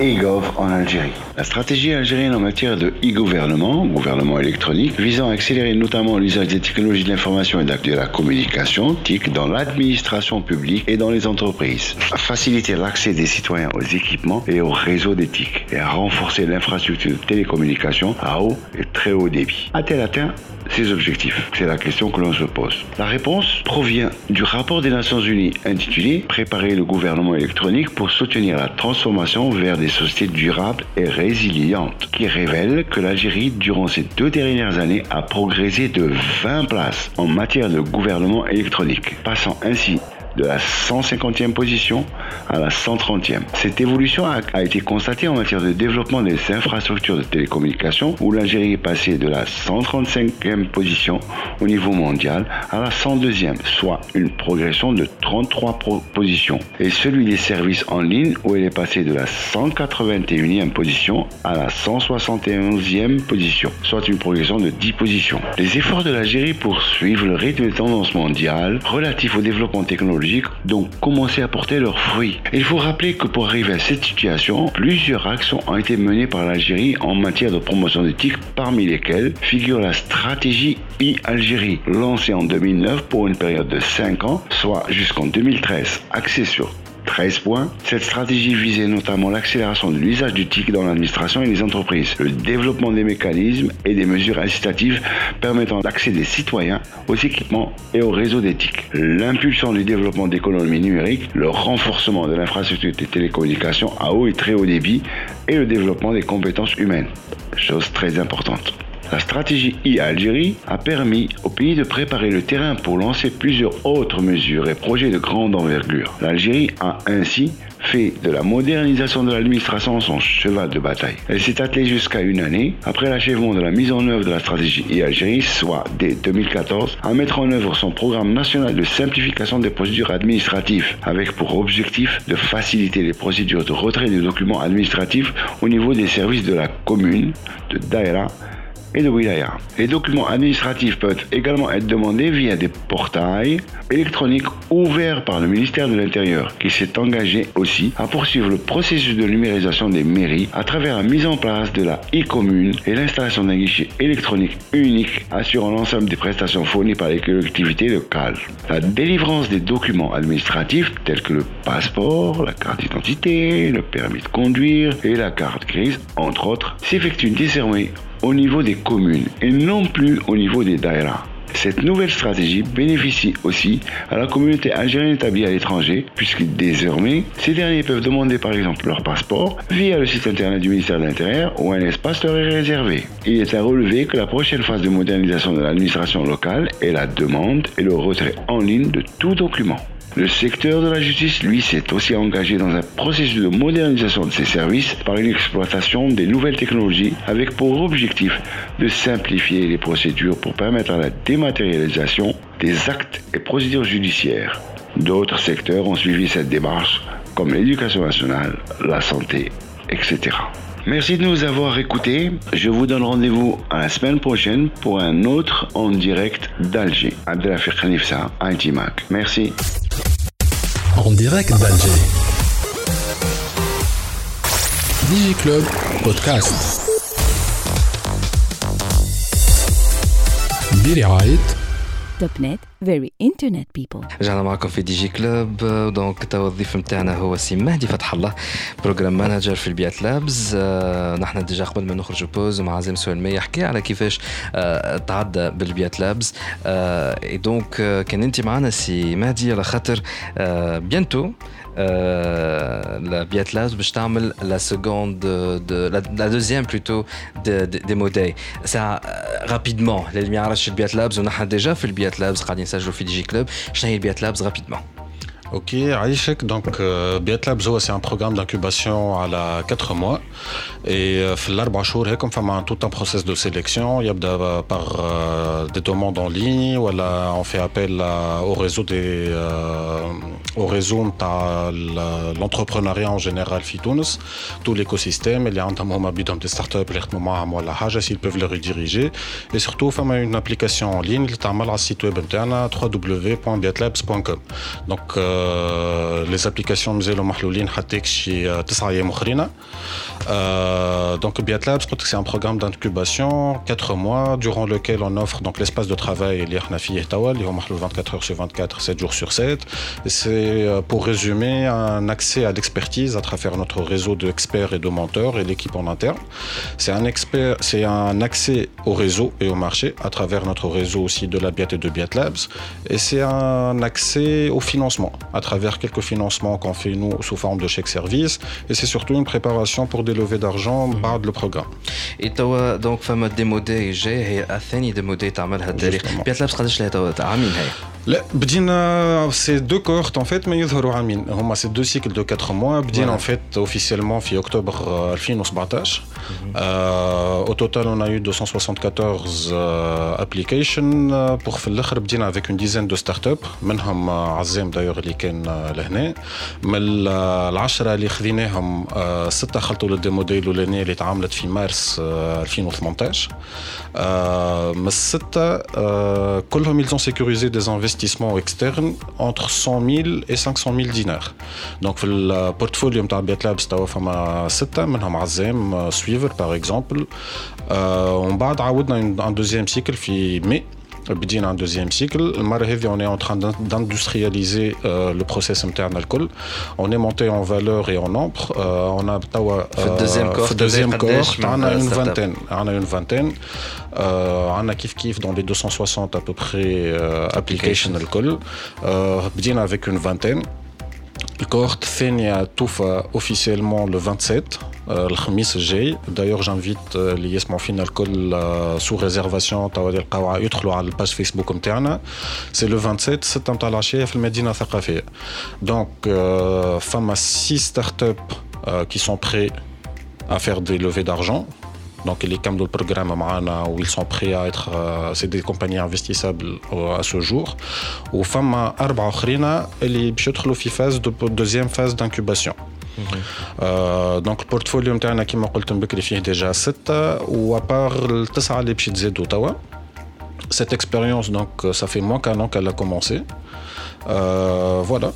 eGov en Algérie. La stratégie algérienne en matière de e-gouvernement, gouvernement électronique, visant à accélérer notamment l'usage des technologies de l'information et de la communication, TIC, dans l'administration publique et dans les entreprises, à faciliter l'accès des citoyens aux équipements et aux réseaux des TIC, et à renforcer l'infrastructure de télécommunications à haut et très haut débit. A-t-elle atteint ces objectifs C'est la question que l'on se pose. La réponse provient du rapport des Nations Unies intitulé Préparer le gouvernement électronique pour soutenir la transformation vers des sociétés durables et résilientes, qui révèle que l'Algérie, durant ces deux dernières années, a progressé de 20 places en matière de gouvernement électronique, passant ainsi de la 150e position à la 130e. Cette évolution a, été constatée en matière de développement des infrastructures de télécommunications où l'Algérie est passée de la 135e position au niveau mondial à la 102e, soit une progression de 33 positions. Et celui des services en ligne où elle est passée de la 181e position à la 171e position, soit une progression de 10 positions. Les efforts de l'Algérie poursuivent le rythme des tendances mondiales relatifs au développement technologique donc commencé à porter leurs fruits. Il faut rappeler que pour arriver à cette situation, plusieurs actions ont été menées par l'Algérie en matière de promotion d'éthique, parmi lesquelles figure la stratégie e-Algérie, lancée en 2009 pour une période de 5 ans, soit jusqu'en 2013, axée 13 points. Cette stratégie visait notamment l'accélération de l'usage du TIC dans l'administration et les entreprises, le développement des mécanismes et des mesures incitatives permettant l'accès des citoyens aux équipements et aux réseaux d'éthique, l'impulsion du développement d'économies numériques, le renforcement de l'infrastructure des télécommunications à haut et très haut débit et le développement des compétences humaines. Chose très importante. La stratégie e-Algérie a permis au pays de préparer le terrain pour lancer plusieurs autres mesures et projets de grande envergure. L'Algérie a ainsi fait de la modernisation de l'administration son cheval de bataille. Elle s'est attelée jusqu'à une année, après l'achèvement de la mise en œuvre de la stratégie e-Algérie, soit dès 2014, à mettre en œuvre son programme national de simplification des procédures administratives, avec pour objectif de faciliter les procédures de retrait des documents administratifs au niveau des services de la commune, de Daïra, et de wilaya. Les documents administratifs peuvent également être demandés via des portails électroniques ouverts par le ministère de l'Intérieur, qui s'est engagé aussi à poursuivre le processus de numérisation des mairies à travers la mise en place de la e-commune et l'installation d'un guichet électronique unique assurant l'ensemble des prestations fournies par les collectivités locales. La délivrance des documents administratifs tels que le passeport, la carte d'identité, le permis de conduire et la carte grise, entre autres, s'effectue désormais au niveau des communes et non plus au niveau des daïras. Cette nouvelle stratégie bénéficie aussi à la communauté algérienne établie à l'étranger, puisque désormais, ces derniers peuvent demander par exemple leur passeport via le site internet du ministère de l'Intérieur où un espace leur est réservé. Il est à relever que la prochaine phase de modernisation de l'administration locale est la demande et le retrait en ligne de tout document. Le secteur de la justice, lui, s'est aussi engagé dans un processus de modernisation de ses services par une exploitation des nouvelles technologies avec pour objectif de simplifier les procédures pour permettre la dématérialisation des actes et procédures judiciaires. D'autres secteurs ont suivi cette démarche, comme l'éducation nationale, la santé, etc. Merci de nous avoir écoutés. Je vous donne rendez-vous à la semaine prochaine pour un autre en direct d'Alger. Abdelafir Khanifsa, IT Mac. Merci En direct d'Alger. DigiClub Podcast. برعاية Top net very internet people رجعنا معكم في DigiClub donc توا الضيف نتاعنا هو سي مهدي فتح الله program manager في ال BIAT Labs. آه نحن déjà قبل ما نخرج pause مع عزيم سؤال mais يحكي على كيفاش آه تعدى بال BIAT Labs. donc آه كان انت معنا سي مهدي على خاطر بيانتو la biathlon باش تعمل la seconde de la, deuxième plutôt des modèles ça rapidement les lumières عرفش البيات on a déjà fait le biathlon قاعدين نسجلوا في دي جي كلوب شنو هي البيات rapidement Ok, Aïchek, donc euh, BiatLabs, c'est un programme d'incubation à la 4 mois. Et euh, l'arbre jours, comme fait tout un processus de sélection, il y a par euh, des demandes en ligne, ou on fait appel au réseau des au réseau de l'entrepreneuriat en général Fitounes, tout l'écosystème, il y a moment des startups, s'ils peuvent les rediriger. Et surtout, on fait une application en ligne, le site web interne www.biatlabs.com. Donc, les applications مازالوا محلولين حتى شي 9 ايام اخرين donc Biat Labs c'est un programme d'incubation 4 mois durant lequel on offre donc l'espace de travail اللي احنا فيه توا اللي هو محلول 24 heures sur 24 7 jours sur 7 et c'est pour résumer un accès à l'expertise à travers notre réseau d'experts et de menteurs et l'équipe en interne c'est un expert c'est un accès au réseau et au marché à travers notre réseau aussi de la Biat et de Biat Labs et c'est un accès au financement à travers quelques financements qu'on fait nous sous forme de chèque service et c'est surtout une préparation pour des levées d'argent par le programme. Et toi donc فما ديمودي جاي هي الثاني ديمودي تعملها التاريخ بيات لابس قداش لها توا عامين هي لا بدينا c'est deux cohortes en fait ما يظهروا عامين هما c'est deux cycles de 4 mois بدينا en fait officiellement في اكتوبر 2017 au total on a eu 274 applications pour في الآخر بدينا avec une dizaine de startups منهم عزام دايوغ اللي كان لهنا من العشره اللي خذيناهم سته خلطوا لل demo day الاولانيه اللي تعاملت في مارس 2018 من السته كلهم ils ont sécurisé des investissements investissement externe entre 100 000 et 500 000 dinars. Donc, في ال portfolio نتاع BIAT Labs توا فما ستة منهم عزام سويفر par exemple ومن بعد عاودنا un deuxième cycle في مي بدينا ان دوزيام سيكل المره هذه on est en train d'industrialiser le process نتاعنا الكل on est monté en valeur et en nombre donc توا في ال deuxième cohorte في ال deuxième cohorte عندنا une vingtaine عندنا une vingtaine عندنا كيف كيف dans les 260 à peu près applications الكل بدينا avec une vingtaine. ال cohorte الثانية توفى officiellement le 27 الخميس الجاي d'ailleurs j'invite اللي يسمعوا فينا الكل sur réservation توا يلقاو يدخلوا على ال page Facebook نتاعنا c'est le 27 6 نتاع العشيه في المدينة الثقافيه donc فما 6 startups qui sont prêts à faire des levées d'argent. donc les cam le programme معنا où ils sont prêts à être c'est des compagnies investissables à ce jour وفما أربعة أخرين اللي باش يدخلوا في phase de deuxième phase d'incubation دونك البورتفوليو نتاعنا كيما قلت بكري فيه ديجا ستة وابار التسعة اللي باش يتزادوا توا Cette expérience, donc, ça fait moins qu'un an qu'elle a commencé. Euh, voilà.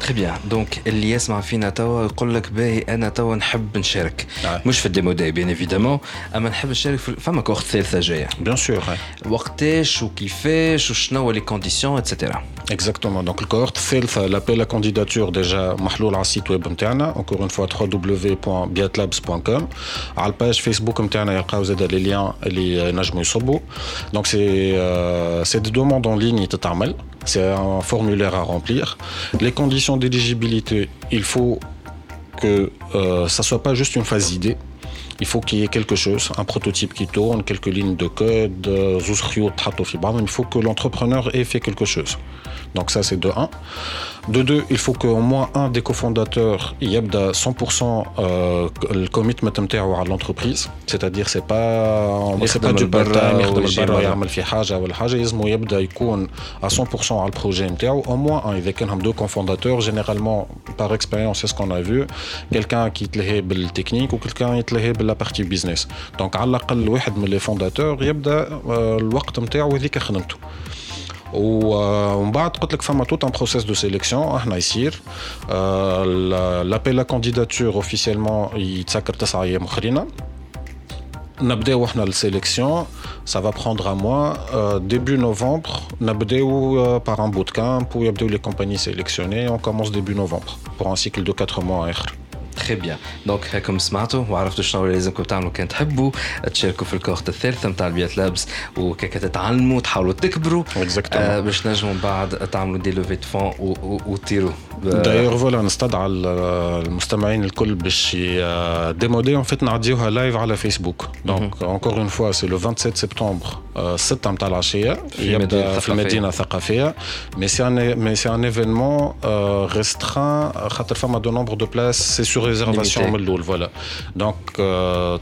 Très bien donc اللي يسمع فينا توا يقول لك باهي أنا توا نحب نشارك. آه. مش في ال demo day bien évidemment أما نحب نشارك في فما cohorte ثالثة جاية. Bien sûr. وقتاش وكيفاش وشنو هو les conditions et cetera Exactement. Donc le cohorte الثالثة l'appel à candidature déjà محلول على ال site web نتاعنا encore une fois www.biatlabs.com على ال page Facebook نتاعنا يلقاو زاد les liens اللي نجموا يصبوا donc c'est euh, c'est des demandes en ligne تتعمل c'est un formulaire à remplir. Les conditions d'éligibilité, il faut que euh, ça ne soit pas juste une phase idée. Il faut qu'il y ait quelque chose, un prototype qui tourne, quelques lignes de code, euh, il faut que l'entrepreneur ait fait quelque chose. Donc ça c'est de 1. De 2, il faut qu'au moins un des cofondateurs يبدا 100% euh, le commitment نتاعو على l'entreprise, c'est-à-dire c'est pas c'est pas يخدم du البرا part-time يخدم ويجي البرا برا. يعمل في حاجة ولا حاجة يلزمو يبدا يكون à 100% على البروجي نتاعو au moins un اذا كانهم دو cofondateurs généralement par expérience c'est ce qu'on a vu. Quelqu'un qui يتلهي بالتكنيك و quelqu'un يتلهي باللا بارتي بيزنس دونك على الاقل واحد من لي فونداتور يبدا آه، الوقت نتاعو هذيك خدمته و- ومن بعد قلت لك فما توت ان بروسيس دو سيليكسيون احنا يصير لابيل لا كانديداتور اوفيسيلمون يتسكر تسعة ايام اخرين نبداو احنا السيليكسيون ça va prendre un mois Euh, début novembre نبداو euh, par un bootcamp où يبداو les compagnies sélectionnées on commence début novembre pour un cycle de 4 mois اخر Très bien donc هاكم سمعتوا وعرفتوا شنو اللي لازمكم تعملوا كان تحبوا تشاركوا في ال cohorte الثالثه نتاع ال BIAT Labs وكيك تتعلموا تحاولوا تكبروا. آه باش نجموا بعد تعملوا des levées de fonds وتطيروا دايوغ Voilà نستدعى ال- المستمعين الكل باش ي- demo day en fait نعديوها live على Facebook donc encore une fois c'est le 27 سبتمبر 6 نتاع العشيه المدينة يبدا في الثقافية. المدينة الثقافيه مي سي ان مي سي ان ايفينمون ريستران خاطر فما دو نومبر دو بلاس سي سور ريزيرفاسيون Limité. من الأول فوالا دونك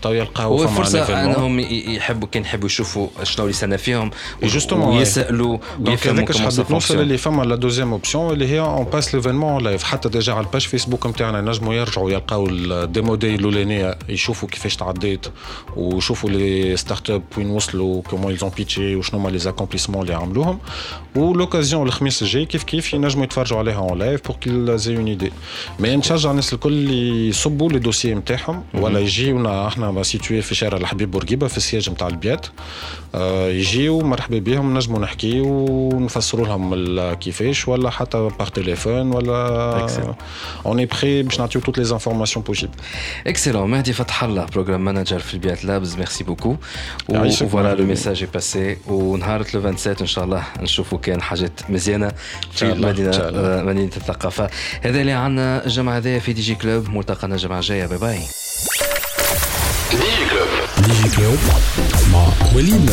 تو يلقاو هو فما ان فرصة ايفينمون انهم ي- يحبوا كان يحبوا يشوفوا شنو اللي سنة فيهم و- Justement, ويسالوا دونك ويفهموا هذاك كومون سا حبيت نوصل فونكسيون اللي فما لا دوزيام اوبسيون اللي هي اون باس ليفينمون كومبليتمون لايف حتى ديجا على الباج فيسبوك نتاعنا نجموا يرجعوا يلقاو الديمو دي الاولانيه يشوفوا كيفاش تعديت ويشوفوا les startups وين وصلوا comment ils ont pitché وشنو هما les accomplissements اللي عملوهم و l'occasion الخميس الجاي كيف كيف ينجموا يتفرجوا عليها en live pour qu'ils aient une idée mais نشجع الناس الكل اللي يصبوا les dossiers نتاعهم ولا يجيونا إحنا c'est tout في شارع الحبيب بورقيبه في ال siège نتاع ال BIAT يجيو مرحبا بهم نجموا نحكيو ونفسروا لهم كيفاش ولا حتى par téléphone ولا on est prêt باش نعطيو toutes les informations possibles Excellent مهدي فتح الله program manager في ال BIAT Labs merci beaucoup يعيشك voilà لو معلم. message est passé ونهار le 27 ان شاء الله نشوفوا كان حاجات مزيانه في مدينه مدينه الثقافه هذا اللي عندنا الجمعه هذايا في DigiClub ملتقانا الجمعه الجايه bye bye Digi Club مع وليد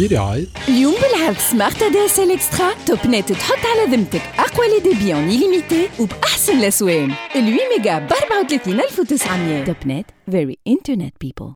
برعاية اليوم بالعرض Smart ADSL Extra Topnet تحط على ذمتك أقوى les débits en illimité وباحسن الاسوان ال 8 ميجا ب 34900 Topnet very internet people